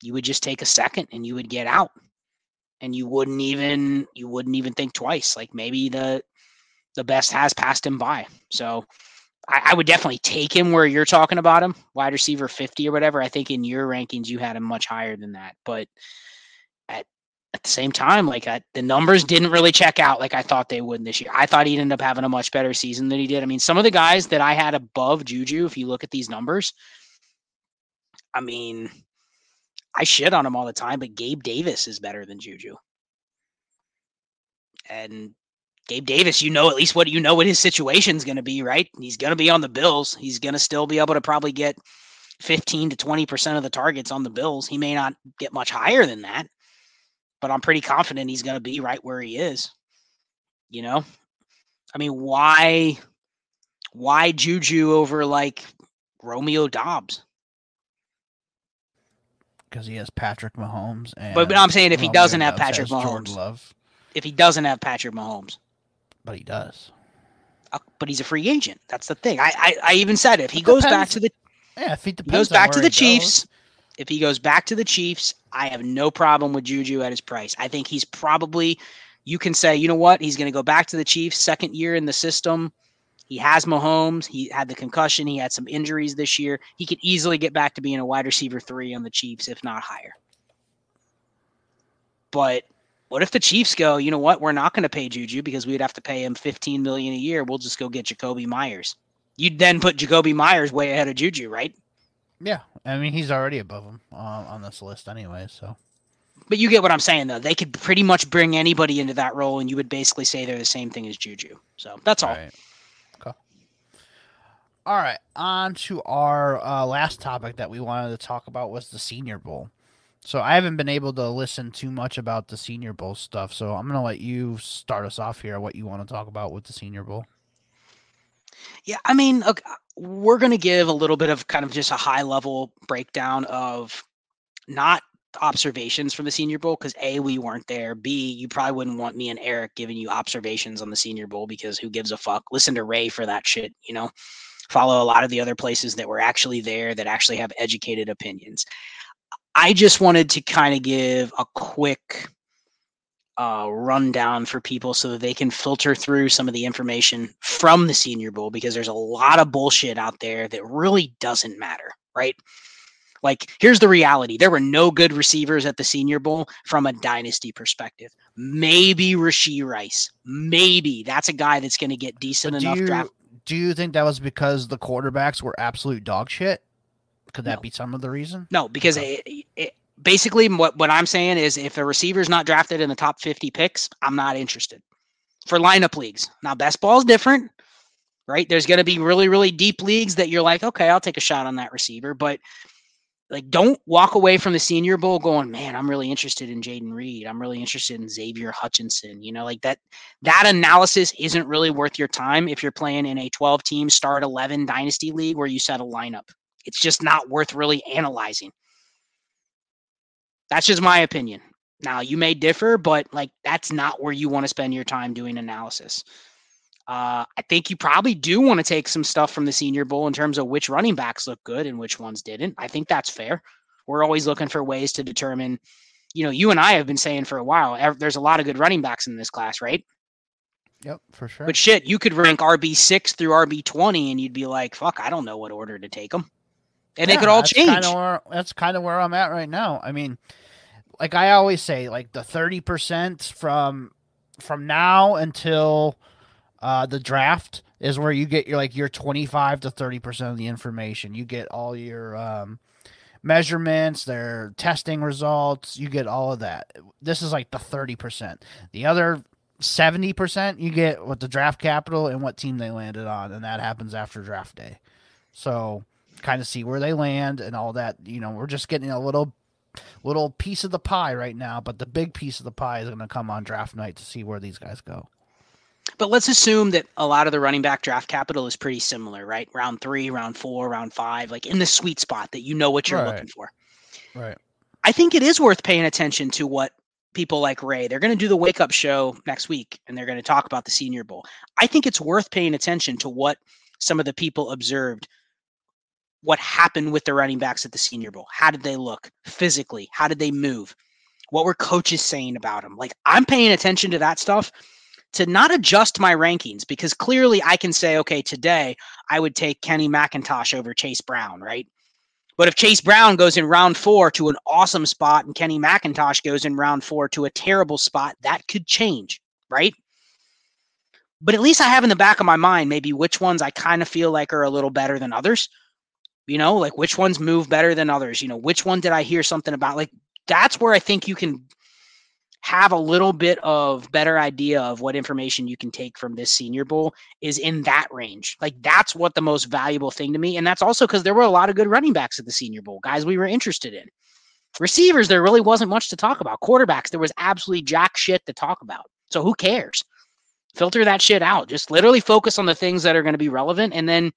Speaker 3: you would just take a second and you would get out. And you wouldn't even you wouldn't even think twice. Like maybe the the best has passed him by. So I, I would definitely take him where you're talking about him, wide receiver 50 or whatever. I think in your rankings you had him much higher than that. But at at the same time, like I, the numbers didn't really check out like I thought they would this year. I thought he'd end up having a much better season than he did. I mean, some of the guys that I had above Juju, if you look at these numbers, I mean, I shit on him all the time, but Gabe Davis is better than Juju. And Gabe Davis, you know at least what you know what his situation's going to be, right? He's going to be on the Bills. He's going to still be able to probably get 15 to 20% of the targets on the Bills. He may not get much higher than that, but I'm pretty confident he's going to be right where he is. You know? I mean, why why Juju over like Romeo Doubs?
Speaker 2: because he has Patrick Mahomes. And
Speaker 3: But, but I'm saying if he doesn't have Patrick Mahomes,
Speaker 2: Love,
Speaker 3: if he doesn't have Patrick Mahomes,
Speaker 2: but he does.
Speaker 3: uh, but he's a free agent. That's the thing. I I, I even said if he goes back to the
Speaker 2: Yeah, if he,
Speaker 3: goes back to the Chiefs.
Speaker 2: goes.
Speaker 3: If he goes back to the Chiefs, I have no problem with Juju at his price. I think he's probably, you can say, you know what, he's going to go back to the Chiefs, second year in the system. He has Mahomes. He had the concussion. He had some injuries this year. He could easily get back to being a wide receiver three on the Chiefs, if not higher. But What if the Chiefs go, you know what? We're not going to pay Juju because we'd have to pay him 15 million a year. We'll just go get Jakobi Meyers. You'd then put Jakobi Meyers way ahead of Juju, right?
Speaker 2: Yeah, I mean he's already above him uh, on this list anyway. So,
Speaker 3: but you get what I'm saying though. They could pretty much bring anybody into that role, and you would basically say they're the same thing as Juju. So that's all. all
Speaker 2: right. Okay. All right, on to our uh, last topic that we wanted to talk about was the Senior Bowl. So I haven't been able to listen too much about the Senior Bowl stuff. So I'm gonna let you start us off here. What you want to talk about with the Senior Bowl?
Speaker 3: Yeah, I mean, look, we're going to give a little bit of kind of just a high level breakdown of not observations from the Senior Bowl because A, we weren't there. B, you probably wouldn't want me and Eric giving you observations on the Senior Bowl because who gives a fuck? Listen to Ray for that shit, you know? Follow a lot of the other places that were actually there that actually have educated opinions. I just wanted to kind of give a quick uh, rundown for people so that they can filter through some of the information from the Senior Bowl because there's a lot of bullshit out there that really doesn't matter, right? Like, here's the reality there were no good receivers at the Senior Bowl from a dynasty perspective. Maybe Rashee Rice. Maybe that's a guy that's going to get decent enough
Speaker 2: you,
Speaker 3: draft.
Speaker 2: Do you think that was because the quarterbacks were absolute dog shit? Could that no. be some of the reason?
Speaker 3: No, because it, it, basically what, what I'm saying is if a receiver's not drafted in the top 50 picks, I'm not interested for lineup leagues. Now, best ball is different, right? There's going to be really, really deep leagues that you're like, okay, I'll take a shot on that receiver. But like, don't walk away from the senior bowl going, man, I'm really interested in Jayden Reed. I'm really interested in Xavier Hutchinson. You know, like that, that analysis isn't really worth your time if you're playing in a 12 team start 11 dynasty league where you set a lineup. It's just not worth really analyzing. That's just my opinion. Now, you may differ, but like that's not where you want to spend your time doing analysis. Uh, I think you probably do want to take some stuff from the Senior Bowl in terms of which running backs look good and which ones didn't. I think that's fair. We're always looking for ways to determine. You know, you and I have been saying for a while, there's a lot of good running backs in this class, right?
Speaker 2: Yep, for sure.
Speaker 3: But shit, you could rank RB six through RB twenty, and you'd be like, "Fuck, I don't know what order to take them," and yeah, they could all change.
Speaker 2: Kinda where, that's kind of where I'm at right now. I mean, like I always say, like the thirty percent from from now until uh, the draft is where you get your like your twenty five to thirty percent of the information. You get all your um, measurements, their testing results. You get all of that. This is like the thirty percent. The other seventy percent you get what the draft capital and what team they landed on, and that happens after draft day. So kind of see where they land and all that. You know, we're just getting a little little piece of the pie right now, but the big piece of the pie is going to come on draft night to see where these guys go.
Speaker 3: But let's assume that a lot of the running back draft capital is pretty similar, right? Round three, round four, round five, like in the sweet spot that you know what you're right. looking for.
Speaker 2: Right.
Speaker 3: I think it is worth paying attention to what people like Ray, they're going to do the wake up show next week and they're going to talk about the Senior Bowl. I think it's worth paying attention to what some of the people observed what happened with the running backs at the Senior Bowl. How did they look physically? How did they move? What were coaches saying about them? Like I'm paying attention to that stuff to not adjust my rankings because clearly I can say, okay, today I would take Kenny McIntosh over Chase Brown, right? But if Chase Brown goes in round four to an awesome spot and Kenny McIntosh goes in round four to a terrible spot, that could change, right? But at least I have in the back of my mind maybe which ones I kind of feel like are a little better than others you know like which ones move better than others you know which one did i hear something about? Like that's where i think you can have a little bit of better idea of what information you can take from this senior bowl is in that range. Like that's what the most valuable thing to me and that's also because there were a lot of good running backs at the senior bowl guys we were interested in. Receivers there really wasn't much to talk about. Quarterbacks there was absolutely jack shit to talk about. So who cares? Filter that shit out. Just literally focus on the things that are going to be relevant and then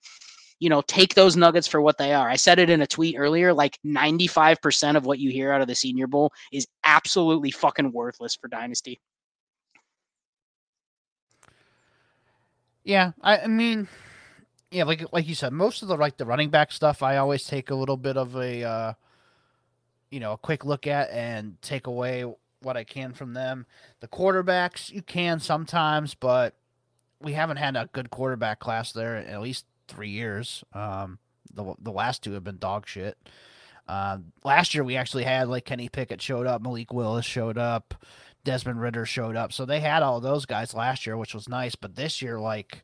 Speaker 3: you know, take those nuggets for what they are. I said it in a tweet earlier like 95% of what you hear out of the Senior Bowl is absolutely fucking worthless for Dynasty.
Speaker 2: Yeah, I, I mean, yeah, like like you said, most of the like the running back stuff, I always take a little bit of a, uh, you know, a quick look at and take away what I can from them. The quarterbacks, you can sometimes, but we haven't had a good quarterback class there at least three years. Um, the the last two have been dog shit. Uh, last year we actually had like Kenny Pickett showed up, Malik Willis showed up, Desmond Ridder showed up. So they had all those guys last year, which was nice. But this year, like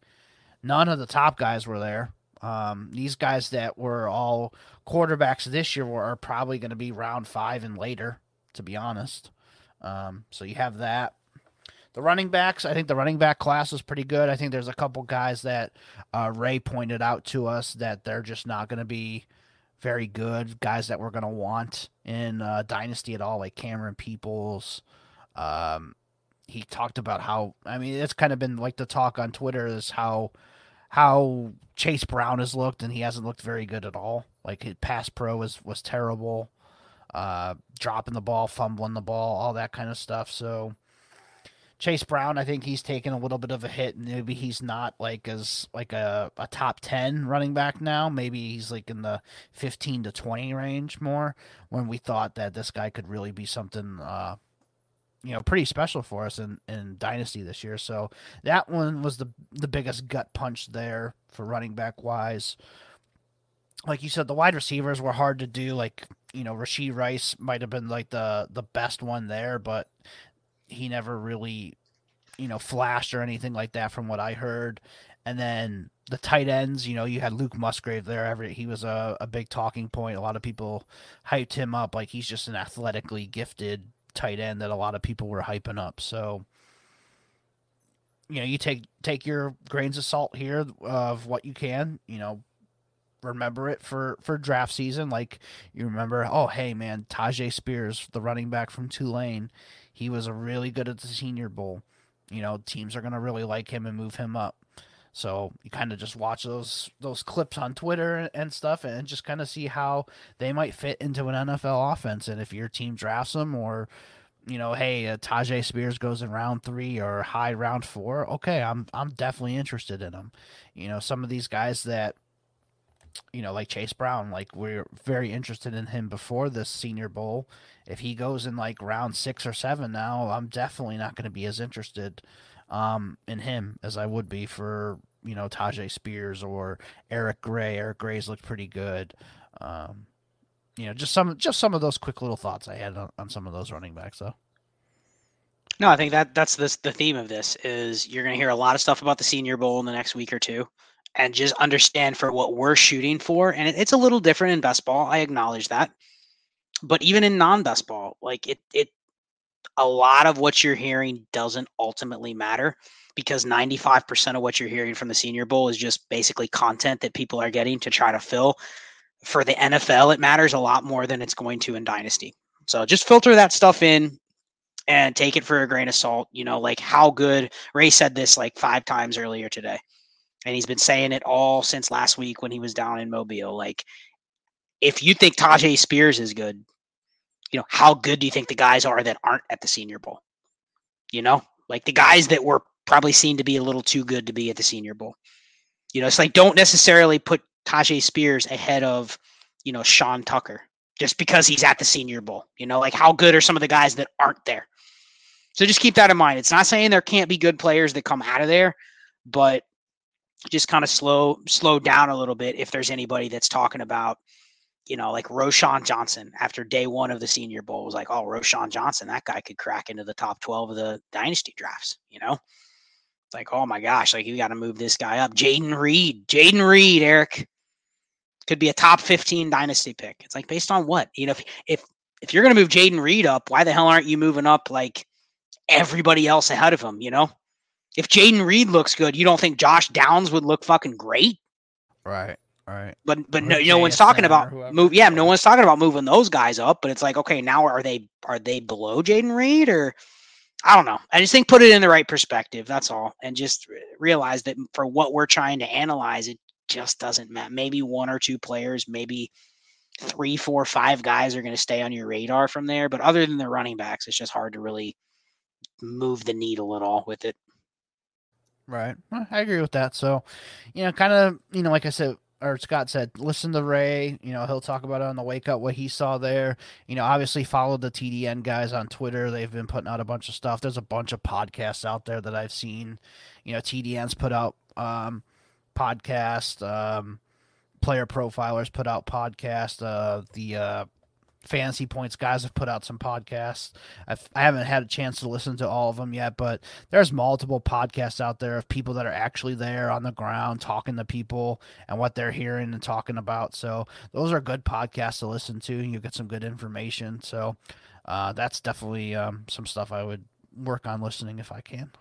Speaker 2: none of the top guys were there. Um, these guys that were all quarterbacks this year were, are probably going to be round five and later, to be honest. Um, so you have that. The running backs, I think the running back class is pretty good. I think there's a couple guys that uh, Ray pointed out to us that they're just not going to be very good guys that we're going to want in uh, Dynasty at all, like Camerun Peoples. Um, he talked about how I mean it's kind of been like the talk on Twitter is how how Chase Brown has looked and he hasn't looked very good at all. Like his pass pro was was terrible, uh, dropping the ball, fumbling the ball, all that kind of stuff. So Chase Brown, I think he's taken a little bit of a hit, and maybe he's not like as like a, a top ten running back now. Maybe he's like in the fifteen to twenty range more. When we thought that this guy could really be something, uh, you know, pretty special for us in, in Dynasty this year. So that one was the the biggest gut punch there for running back wise. Like you said, the wide receivers were hard to do. Like you know, Rashee Rice might have been like the the best one there, but he never really, you know, flashed or anything like that from what I heard. And then the tight ends, you know, you had Luke Musgrave there. Every he was a, a big talking point. A lot of people hyped him up like he's just an athletically gifted tight end that a lot of people were hyping up. So, you know, you take take your grains of salt here of what you can. You know, remember it for for draft season. Like you remember, oh hey man, Tyjae Spears, the running back from Tulane he was really good at the Senior Bowl. You know, teams are going to really like him and move him up. So you kind of just watch those those clips on Twitter and stuff, and just kind of see how they might fit into an NFL offense. And if your team drafts them, or you know, hey, uh, Tyjae Spears goes in round three or high round four, okay, I'm I'm definitely interested in them. You know, some of these guys that you know, like Chase Brown, like we're very interested in him before this Senior Bowl. If he goes in like round six or seven now, I'm definitely not going to be as interested um, in him as I would be for you know Tyjae Spears or Eric Gray. Eric Gray's looked pretty good. Um, you know, just some just some of those quick little thoughts I had on, on some of those running backs, though.
Speaker 3: No, I think that that's this the theme of this is you're going to hear a lot of stuff about the Senior Bowl in the next week or two and just understand for what we're shooting for. And it, it's a little different in best ball. I acknowledge that. But even in non best ball, like it, it, a lot of what you're hearing doesn't ultimately matter because 95% of what you're hearing from the Senior Bowl is just basically content that people are getting to try to fill. For the NFL, it matters a lot more than it's going to in Dynasty. So just filter that stuff in and take it for a grain of salt. You know, like how good Ray said this like five times earlier today and he's been saying it all since last week when he was down in Mobile. Like, if you think Tyjae Spears is good, you know, how good do you think the guys are that aren't at the Senior Bowl? You know, like the guys that were probably seen to be a little too good to be at the Senior Bowl. You know, it's like don't necessarily put Tyjae Spears ahead of, you know, Sean Tucker just because he's at the Senior Bowl. You know, like how good are some of the guys that aren't there? So just keep that in mind. It's not saying there can't be good players that come out of there, but just kind of slow slow down a little bit if there's anybody that's talking about you know like Roschon Johnson after day one of the Senior Bowl was like oh Roschon Johnson that guy could crack into the top 12 of the dynasty drafts you know? It's like oh my gosh like you got to move this guy up. Jayden Reed Jayden Reed Eric. Could be a top 15 dynasty pick. It's like based on what? You know if if if you're going to move Jayden Reed up why the hell aren't you moving up like everybody else ahead of him you know if Jayden Reed looks good, you don't think Josh Downs would look fucking great?
Speaker 2: Right. Right.
Speaker 3: But but no, no one's talking about move. Yeah, no one's talking about moving those guys up. But it's like, okay, now are they are they below Jayden Reed or I don't know. I just think put it in the right perspective. That's all, and just realize that for what we're trying to analyze, it just doesn't matter. Maybe one or two players, maybe three, four, five guys are going to stay on your radar from there. But other than the running backs, it's just hard to really move the needle at all with it.
Speaker 2: Right. I agree with that. So, you know, kind of, you know, like I said, or Scott said, listen to Ray. You know, he'll talk about it on the wake up what he saw there. You know, obviously follow the TDN guys on Twitter. They've been putting out a bunch of stuff. There's a bunch of podcasts out there that I've seen. You know, TDN's put out um podcast, um player profilers put out podcast, uh the uh fantasy points guys have put out some podcasts. I've, I haven't had a chance to listen to all of them yet, but there's multiple podcasts out there of people that are actually there on the ground talking to people and what they're hearing and talking about. So those are good podcasts to listen to. You get some good information. So uh, that's definitely um, some stuff I would work on listening if I can.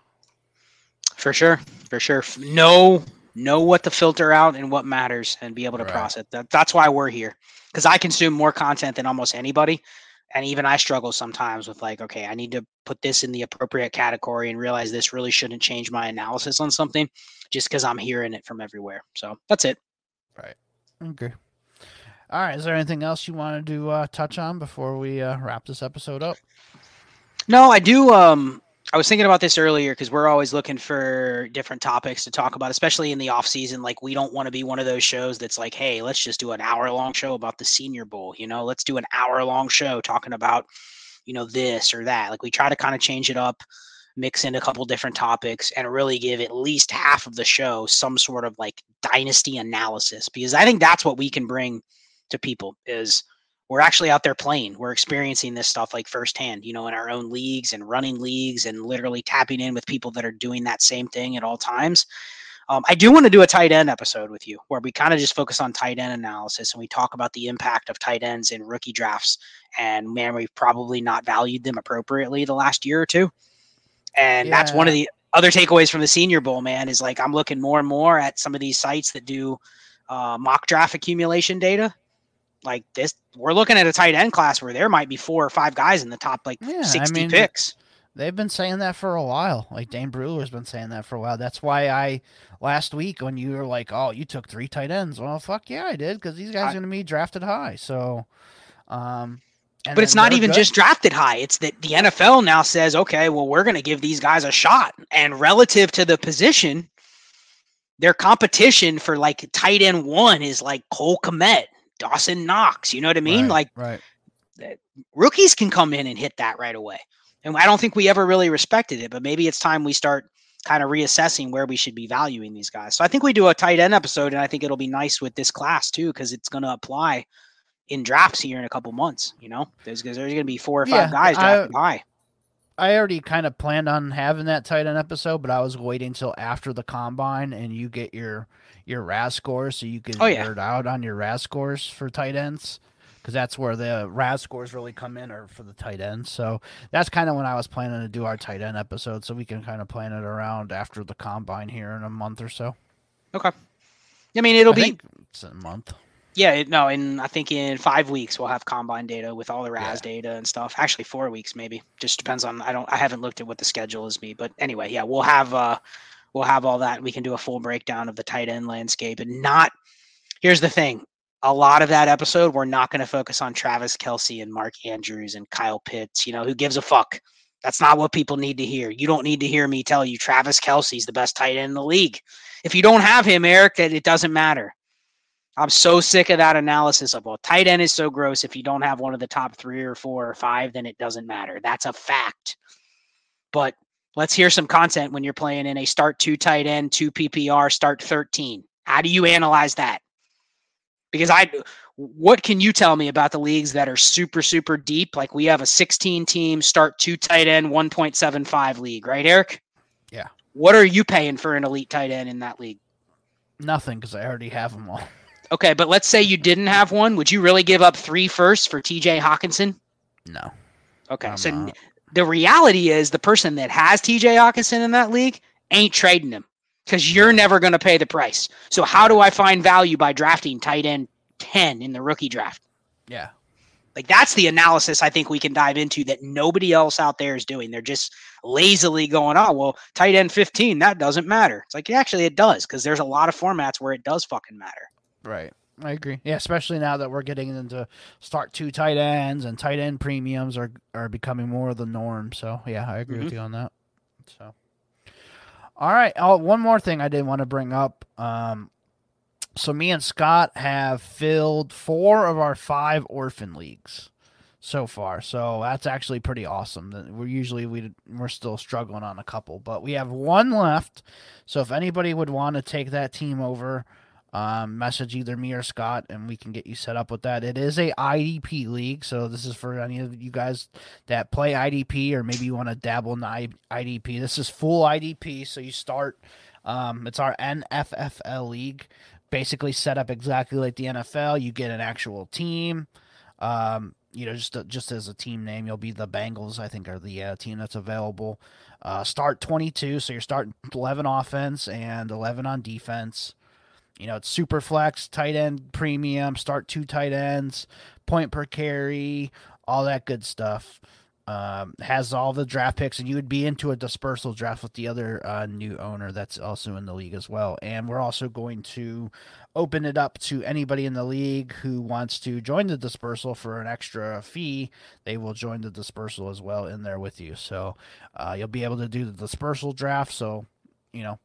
Speaker 3: For sure, for sure. Know know what to filter out and what matters, and be able to right. process that. That's why we're here because I consume more content than almost anybody. And even I struggle sometimes with like, okay, I need to put this in the appropriate category and realize this really shouldn't change my analysis on something just because I'm hearing it from everywhere. So that's it.
Speaker 2: Right. Okay. All right. Is there anything else you wanted to uh, touch on before we uh, wrap this episode up?
Speaker 3: No, I do. Um, I was thinking about this earlier because we're always looking for different topics to talk about, especially in the off season. Like we don't want to be one of those shows that's like, hey, let's just do an hour long show about the Senior Bowl. You know, let's do an hour long show talking about, you know, this or that. Like we try to kind of change it up, mix in a couple different topics, and really give at least half of the show some sort of like dynasty analysis because I think that's what we can bring to people is we're actually out there playing. We're experiencing this stuff like firsthand, you know, in our own leagues and running leagues and literally tapping in with people that are doing that same thing at all times. Um, I do want to do a tight end episode with you where we kind of just focus on tight end analysis and we talk about the impact of tight ends in rookie drafts. And man, we've probably not valued them appropriately the last year or two. And yeah. that's one of the other takeaways from the Senior Bowl, man, is like I'm looking more and more at some of these sites that do uh, mock draft accumulation data like this we're looking at a tight end class where there might be four or five guys in the top like yeah, 60 I mean, picks
Speaker 2: they've been saying that for a while like dane brugler's been saying that for a while that's why i last week when you were like oh you took three tight ends well fuck yeah i did because these guys are going to be drafted high so um
Speaker 3: but it's not even good. just drafted high. It's that the NFL now says, okay, well, we're going to give these guys a shot. And relative to the position, their competition for like tight end one is like Cole Kmet Dawson Knox. You know what I mean?
Speaker 2: Right,
Speaker 3: like
Speaker 2: right.
Speaker 3: rookies can come in and hit that right away. And I don't think we ever really respected it, but maybe it's time we start kind of reassessing where we should be valuing these guys. So I think we do a tight end episode, and I think it'll be nice with this class too, because it's going to apply in drafts here in a couple months. You know, there's there's going to be four or five yeah, guys drafted I, high.
Speaker 2: I already kind of planned on having that tight end episode, but I was waiting until after the combine and you get your your RAS scores so you can oh, yeah. nerd out on your RAS scores for tight ends because that's where the RAS scores really come in or for the tight ends. So that's kind of when I was planning to do our tight end episode so we can kind of plan it around after the combine here in a month or so.
Speaker 3: Okay. I mean, it'll
Speaker 2: I
Speaker 3: be
Speaker 2: it's a month.
Speaker 3: Yeah, no, and I think in five weeks we'll have combine data with all the RAS yeah. data and stuff. Actually, four weeks maybe. Just depends on. I don't. I haven't looked at what the schedule is be, but anyway, yeah, we'll have. uh we'll have all that. We can do a full breakdown of the tight end landscape and not. Here's the thing: a lot of that episode, we're not going to focus on Travis Kelce and Mark Andrews and Kyle Pitts. You know, who gives a fuck? That's not what people need to hear. You don't need to hear me tell you Travis Kelce's the best tight end in the league. If you don't have him, Eric, it doesn't matter. I'm so sick of that analysis of well, tight end is so gross. If you don't have one of the top three or four or five, then it doesn't matter. That's a fact. But Let's hear some content when you're playing in a start two tight end, two PPR, start 13. How do you analyze that? Because I, what can you tell me about the leagues that are super, super deep? Like we have a 16 team start two tight end, 1.75 league, right, Eric?
Speaker 2: Yeah.
Speaker 3: What are you paying for an elite tight end in that league?
Speaker 2: Nothing because I already have them all.
Speaker 3: Okay, but let's say you didn't have one. Would you really give up three firsts for TJ Hockenson?
Speaker 2: No.
Speaker 3: Okay, I'm so not the reality is the person that has TJ Hockenson in that league ain't trading him because you're never going to pay the price. So how do I find value by drafting tight end 10 in the rookie draft?
Speaker 2: Yeah.
Speaker 3: Like that's the analysis I think we can dive into that nobody else out there is doing. They're just lazily going, oh, well, tight end 15, that doesn't matter. It's like, actually, it does because there's a lot of formats where it does fucking matter.
Speaker 2: Right. I agree. Yeah, especially now that we're getting into start two tight ends and tight end premiums are are becoming more of the norm. So yeah, I agree mm-hmm. with you on that. So, all right. Oh, one more thing I did want to bring up. Um, so me and Scott have filled four of our five orphan leagues so far. So that's actually pretty awesome. We're usually we we're still struggling on a couple, but we have one left. So if anybody would want to take that team over um, message either me or Scott, and we can get you set up with that. It is a IDP league, so this is for any of you guys that play IDP or maybe you want to dabble in IDP. This is full IDP, so you start. Um, it's our NFFL league, basically set up exactly like the NFL. You get an actual team. Um, you know, just just as a team name, you'll be the Bengals. I think are the uh, team that's available. Uh, start 22, so you're starting 11 offense and 11 on defense. You know, it's super flex, tight end premium, start two tight ends, point per carry, all that good stuff. Um, has all the draft picks, and you would be into a dispersal draft with the other uh, new owner that's also in the league as well. And we're also going to open it up to anybody in the league who wants to join the dispersal for an extra fee. They will join the dispersal as well in there with you. So uh, you'll be able to do the dispersal draft. So you know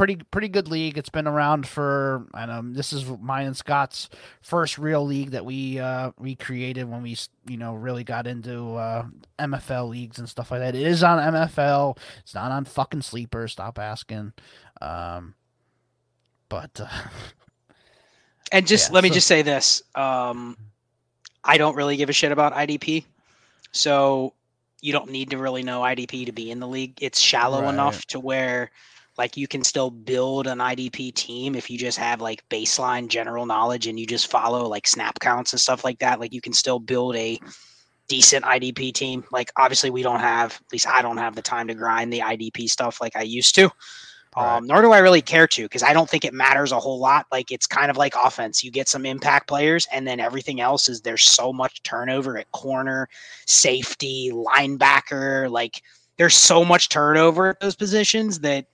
Speaker 2: pretty pretty good league. It's been around for I know this is mine and Scott's first real league that we uh, we created when we you know really got into uh, MFL leagues and stuff like that. It is on MFL. It's not on fucking sleeper. Stop asking. Um, but uh,
Speaker 3: and just yeah, let me just say this: um, I don't really give a shit about IDP, so you don't need to really know IDP to be in the league. It's shallow right. enough to where like you can still build an IDP team if you just have like baseline general knowledge and you just follow like snap counts and stuff like that. Like you can still build a decent IDP team. Like obviously we don't have, at least I don't have the time to grind the IDP stuff like I used to. Right. Um, nor do I really care to because I don't think it matters a whole lot. Like it's kind of like offense. You get some impact players, and then everything else is there's so much turnover at corner, safety, linebacker. Like there's so much turnover at those positions that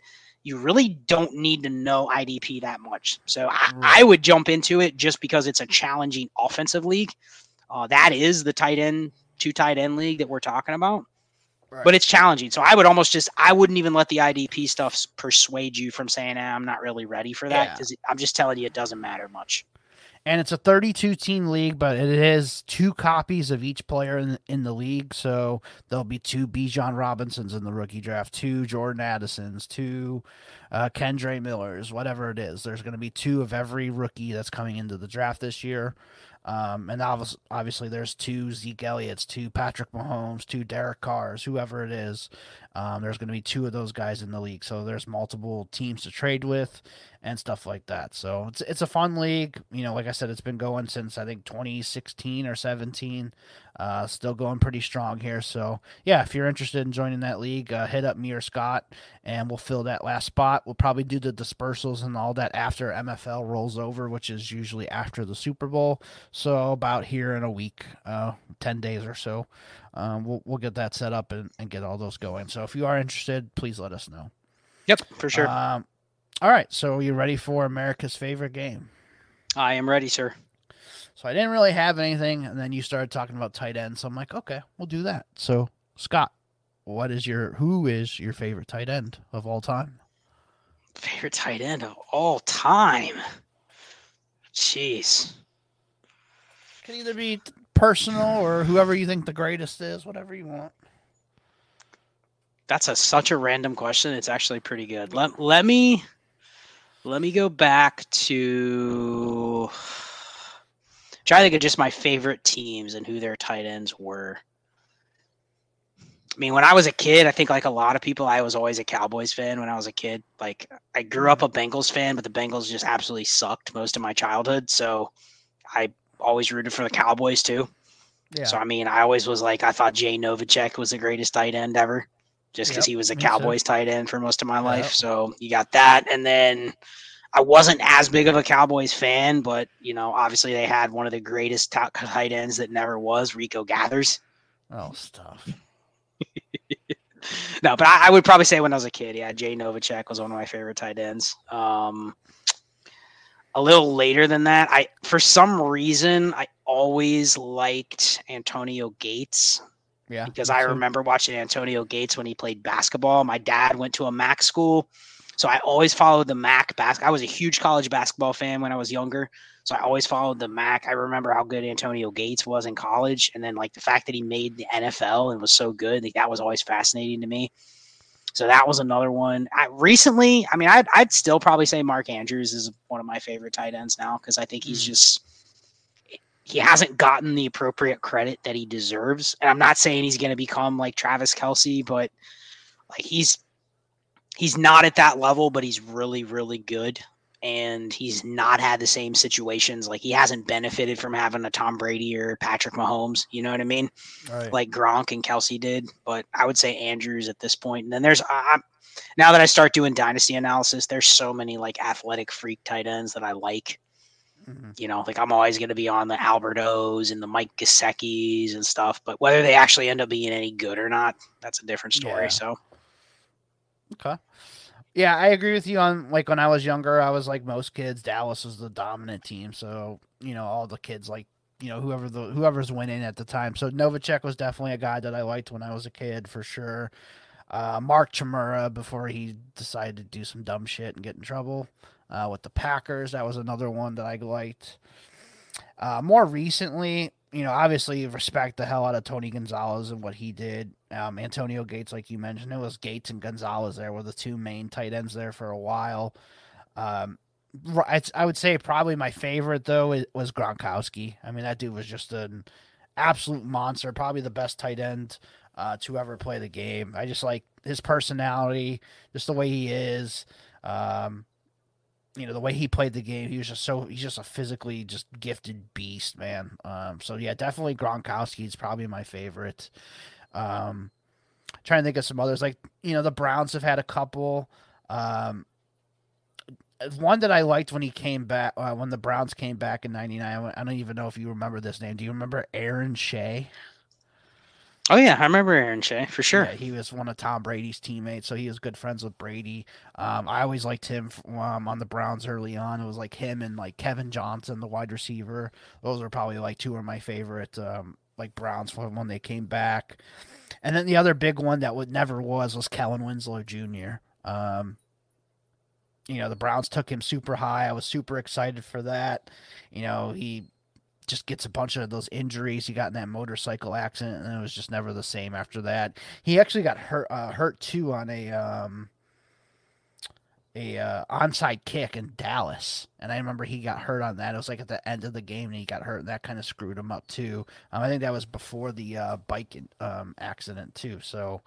Speaker 3: you really don't need to know IDP that much. So I, I would jump into it just because it's a challenging offensive league. Uh, that is the tight end, two tight end league that we're talking about. Right. But it's challenging. So I would almost just, I wouldn't even let the IDP stuff persuade you from saying, eh, I'm not really ready for that. Because yeah. I'm just telling you, it doesn't matter much
Speaker 2: and it's a 32 team league, but it is two copies of each player in, in the league. So there'll be two Bijan Robinsons in the rookie draft, two Jordan Addisons, two uh, Kendre Millers, whatever it is. There's going to be two of every rookie that's coming into the draft this year. Um, and obviously, obviously, there's two Zeke Elliott's, two Patrick Mahomes, two Derek Carrs, whoever it is. Um, there's going to be two of those guys in the league, so there's multiple teams to trade with and stuff like that. So it's it's a fun league. You know, like I said, it's been going since I think 2016 or 17. Uh, still going pretty strong here. So yeah, if you're interested in joining that league, uh, hit up me or Scott, and we'll fill that last spot. We'll probably do the dispersals and all that after MFL rolls over, which is usually after the Super Bowl. So about here in a week, uh, 10 days or so. Um, we'll, we'll get that set up and, and get all those going. So if you are interested, please let us know.
Speaker 3: Yep, for sure.
Speaker 2: Um, all right, so are you ready for America's favorite game?
Speaker 3: I am ready, sir.
Speaker 2: So I didn't really have anything, and then you started talking about tight end. So I'm like, okay, we'll do that. So Scott, what is your who is your favorite tight end of all time?
Speaker 3: Favorite tight end of all time. Jeez.
Speaker 2: Can either be personal or whoever you think the greatest is, whatever you want.
Speaker 3: That's a such a random question. It's actually pretty good. Let let me let me go back to try to think of just my favorite teams and who their tight ends were. I mean, when I was a kid, I think like a lot of people, I was always a Cowboys fan when I was a kid. Like I grew up a Bengals fan, but the Bengals just absolutely sucked most of my childhood. So I always rooted for the Cowboys too. Yeah. So I mean, I always was like, I thought Jay Novacek was the greatest tight end ever just because yep, he was a Cowboys too. tight end for most of my life. So you got that, and then I wasn't as big of a Cowboys fan, but you know, obviously they had one of the greatest top tight ends that never was, Rico Gathers.
Speaker 2: Oh, stuff.
Speaker 3: no, but I, I, would probably say when I was a kid, yeah, Jay Novacek was one of my favorite tight ends. Um, a little later than that, I for some reason I always liked Antonio Gates. Yeah. Because I remember watching Antonio Gates when he played basketball. My dad went to a MAC school. So I always followed the MAC basketball. I was a huge college basketball fan when I was younger. So I always followed the MAC. I remember how good Antonio Gates was in college. And then like the fact that he made the NFL and was so good, like, that was always fascinating to me. So that was another one. I, recently, I mean, I'd, I'd still probably say Mark Andrews is one of my favorite tight ends now because I think he's mm. just he hasn't gotten the appropriate credit that he deserves. And I'm not saying he's going to become like Travis Kelce, but like he's he's not at that level, but he's really really good. And he's not had the same situations. Like he hasn't benefited from having a Tom Brady or Patrick Mahomes. You know what I mean? Right. Like Gronk and Kelce did. But I would say Andrews at this point. And then there's I'm now that I start doing dynasty analysis, there's so many like athletic freak tight ends that I like Mm-hmm. You know, like I'm always going to be on the Albertos and the Mike Gesicki's and stuff, but whether they actually end up being any good or not, that's a different story. Yeah. So,
Speaker 2: okay. Yeah, I agree with you on like when I was younger, I was like most kids, Dallas was the dominant team. So, you know, all the kids like, you know, whoever the whoever's winning at the time. So Novacek was definitely a guy that I liked when I was a kid for sure. Uh, Mark Chmura before he decided to do some dumb shit and get in trouble uh, with the Packers. That was another one that I liked. Uh, more recently, you know, obviously respect the hell out of Tony Gonzalez and what he did. Um, Antonio Gates, like you mentioned, it was Gates and Gonzalez there were the two main tight ends there for a while. Um, I would say probably my favorite though was Gronkowski. I mean, that dude was just an absolute monster, probably the best tight end uh, to ever play the game. I just like his personality, just the way he is. Um, you know the way he played the game, he was just so he's just a physically just gifted beast, man. Um, so yeah, definitely Gronkowski is probably my favorite. Um, trying to think of some others like you know the Browns have had a couple. Um, one that I liked when he came back uh, when the Browns came back in '99. I don't even know if you remember this name. Do you remember Aaron Shea?
Speaker 3: Oh yeah, I remember Aaron Shea for sure. Yeah,
Speaker 2: he was one of Tom Brady's teammates, so he was good friends with Brady. Um, I always liked him um, on the Browns early on. It was like him and like Kevin Johnson, the wide receiver. Those were probably like two of my favorite um, like Browns when they came back. And then the other big one that would never was was Kellen Winslow Jr. Um, you know, the Browns took him super high. I was super excited for that. You know, he just gets a bunch of those injuries. He got in that motorcycle accident, and it was just never the same after that. He actually got hurt uh, hurt too on a um, a uh, onside kick in Dallas, and I remember he got hurt on that. It was like at the end of the game, and he got hurt, and that kind of screwed him up too. Um, I think that was before the uh, bike um, accident too. So.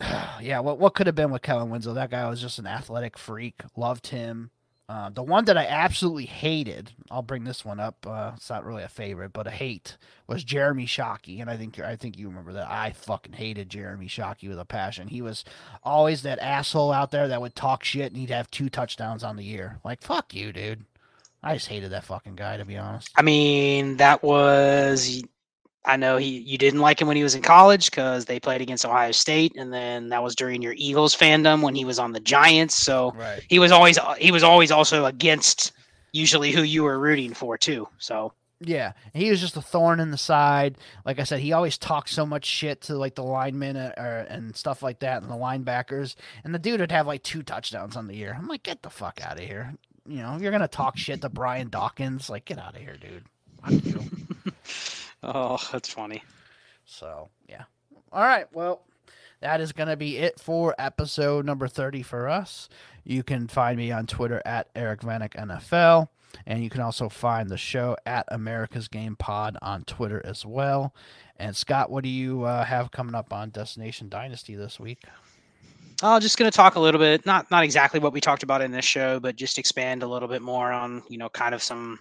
Speaker 2: Yeah, what what could have been with Kellen Winslow? That guy was just an athletic freak. Loved him. Uh, the one that I absolutely hated, I'll bring this one up. Uh, it's not really a favorite, but a hate was Jeremy Shockey, and I think I think you remember that. I fucking hated Jeremy Shockey with a passion. He was always that asshole out there that would talk shit, and he'd have two touchdowns on the year. Like fuck you, dude. I just hated that fucking guy, to be honest.
Speaker 3: I mean, that was I know he you didn't like him when he was in college because they played against Ohio State, and then that was during your Eagles fandom when he was on the Giants. So right. he was always he was always also against usually who you were rooting for too. So
Speaker 2: yeah, he was just a thorn in the side. Like I said, he always talked so much shit to like the linemen uh, or, and stuff like that, and the linebackers. And the dude would have like two touchdowns on the year. I'm like, get the fuck out of here. You know, you're gonna talk shit to Brian Dawkins. Like, get out of here, dude.
Speaker 3: Oh, that's funny.
Speaker 2: So, yeah. All right. Well, that is going to be it for episode number 30 for us. You can find me on Twitter at Eric Vanek NFL. And you can also find the show at America's Game Pod on Twitter as well. And Scott, what do you uh, have coming up on Destination Dynasty this week?
Speaker 3: I'm uh, just going to talk a little bit, not not exactly what we talked about in this show, but just expand a little bit more on you know kind of some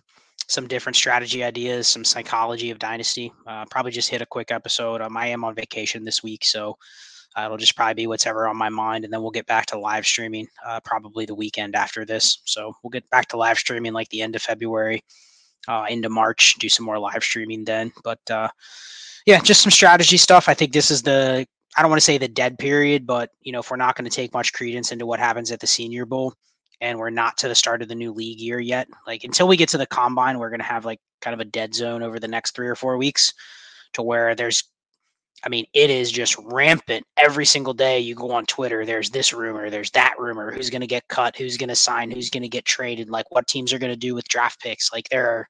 Speaker 3: some different strategy ideas, some psychology of Dynasty. Uh, probably just hit a quick episode. Um, I am on vacation this week, so uh, it'll just probably be whatever on my mind, and then we'll get back to live streaming uh, probably the weekend after this. So we'll get back to live streaming like the end of February, uh, into March. Do some more live streaming then. But uh, yeah, just some strategy stuff. I think this is the I don't want to say the dead period, but you know, if we're not going to take much credence into what happens at the Senior Bowl, and we're not to the start of the new league year yet. Like until we get to the combine, we're going to have like kind of a dead zone over the next three or four weeks to where there's, I mean, it is just rampant every single day. You go on Twitter, there's this rumor, there's that rumor, who's going to get cut, who's going to sign, who's going to get traded, like what teams are going to do with draft picks. Like there are,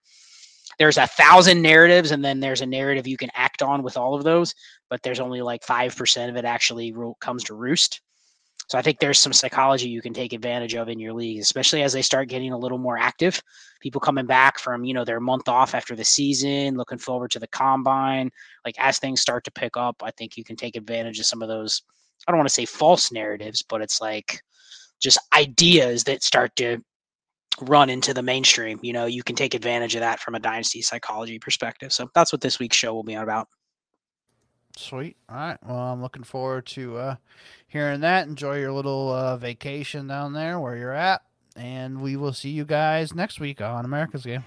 Speaker 3: there's a thousand narratives and then there's a narrative you can act on with all of those, but there's only like 5% of it actually comes to roost. So I think there's some psychology you can take advantage of in your league, especially as they start getting a little more active. People coming back from, you know, their month off after the season, looking forward to the combine. Like as things start to pick up, I think you can take advantage of some of those I don't want to say false narratives, but it's like just ideas that start to run into the mainstream. You know, you can take advantage of that from a dynasty psychology perspective. So that's what this week's show will be about.
Speaker 2: Sweet. All right. Well, I'm looking forward to uh, hearing that. Enjoy your little uh, vacation down there where you're at. And we will see you guys next week on America's Game.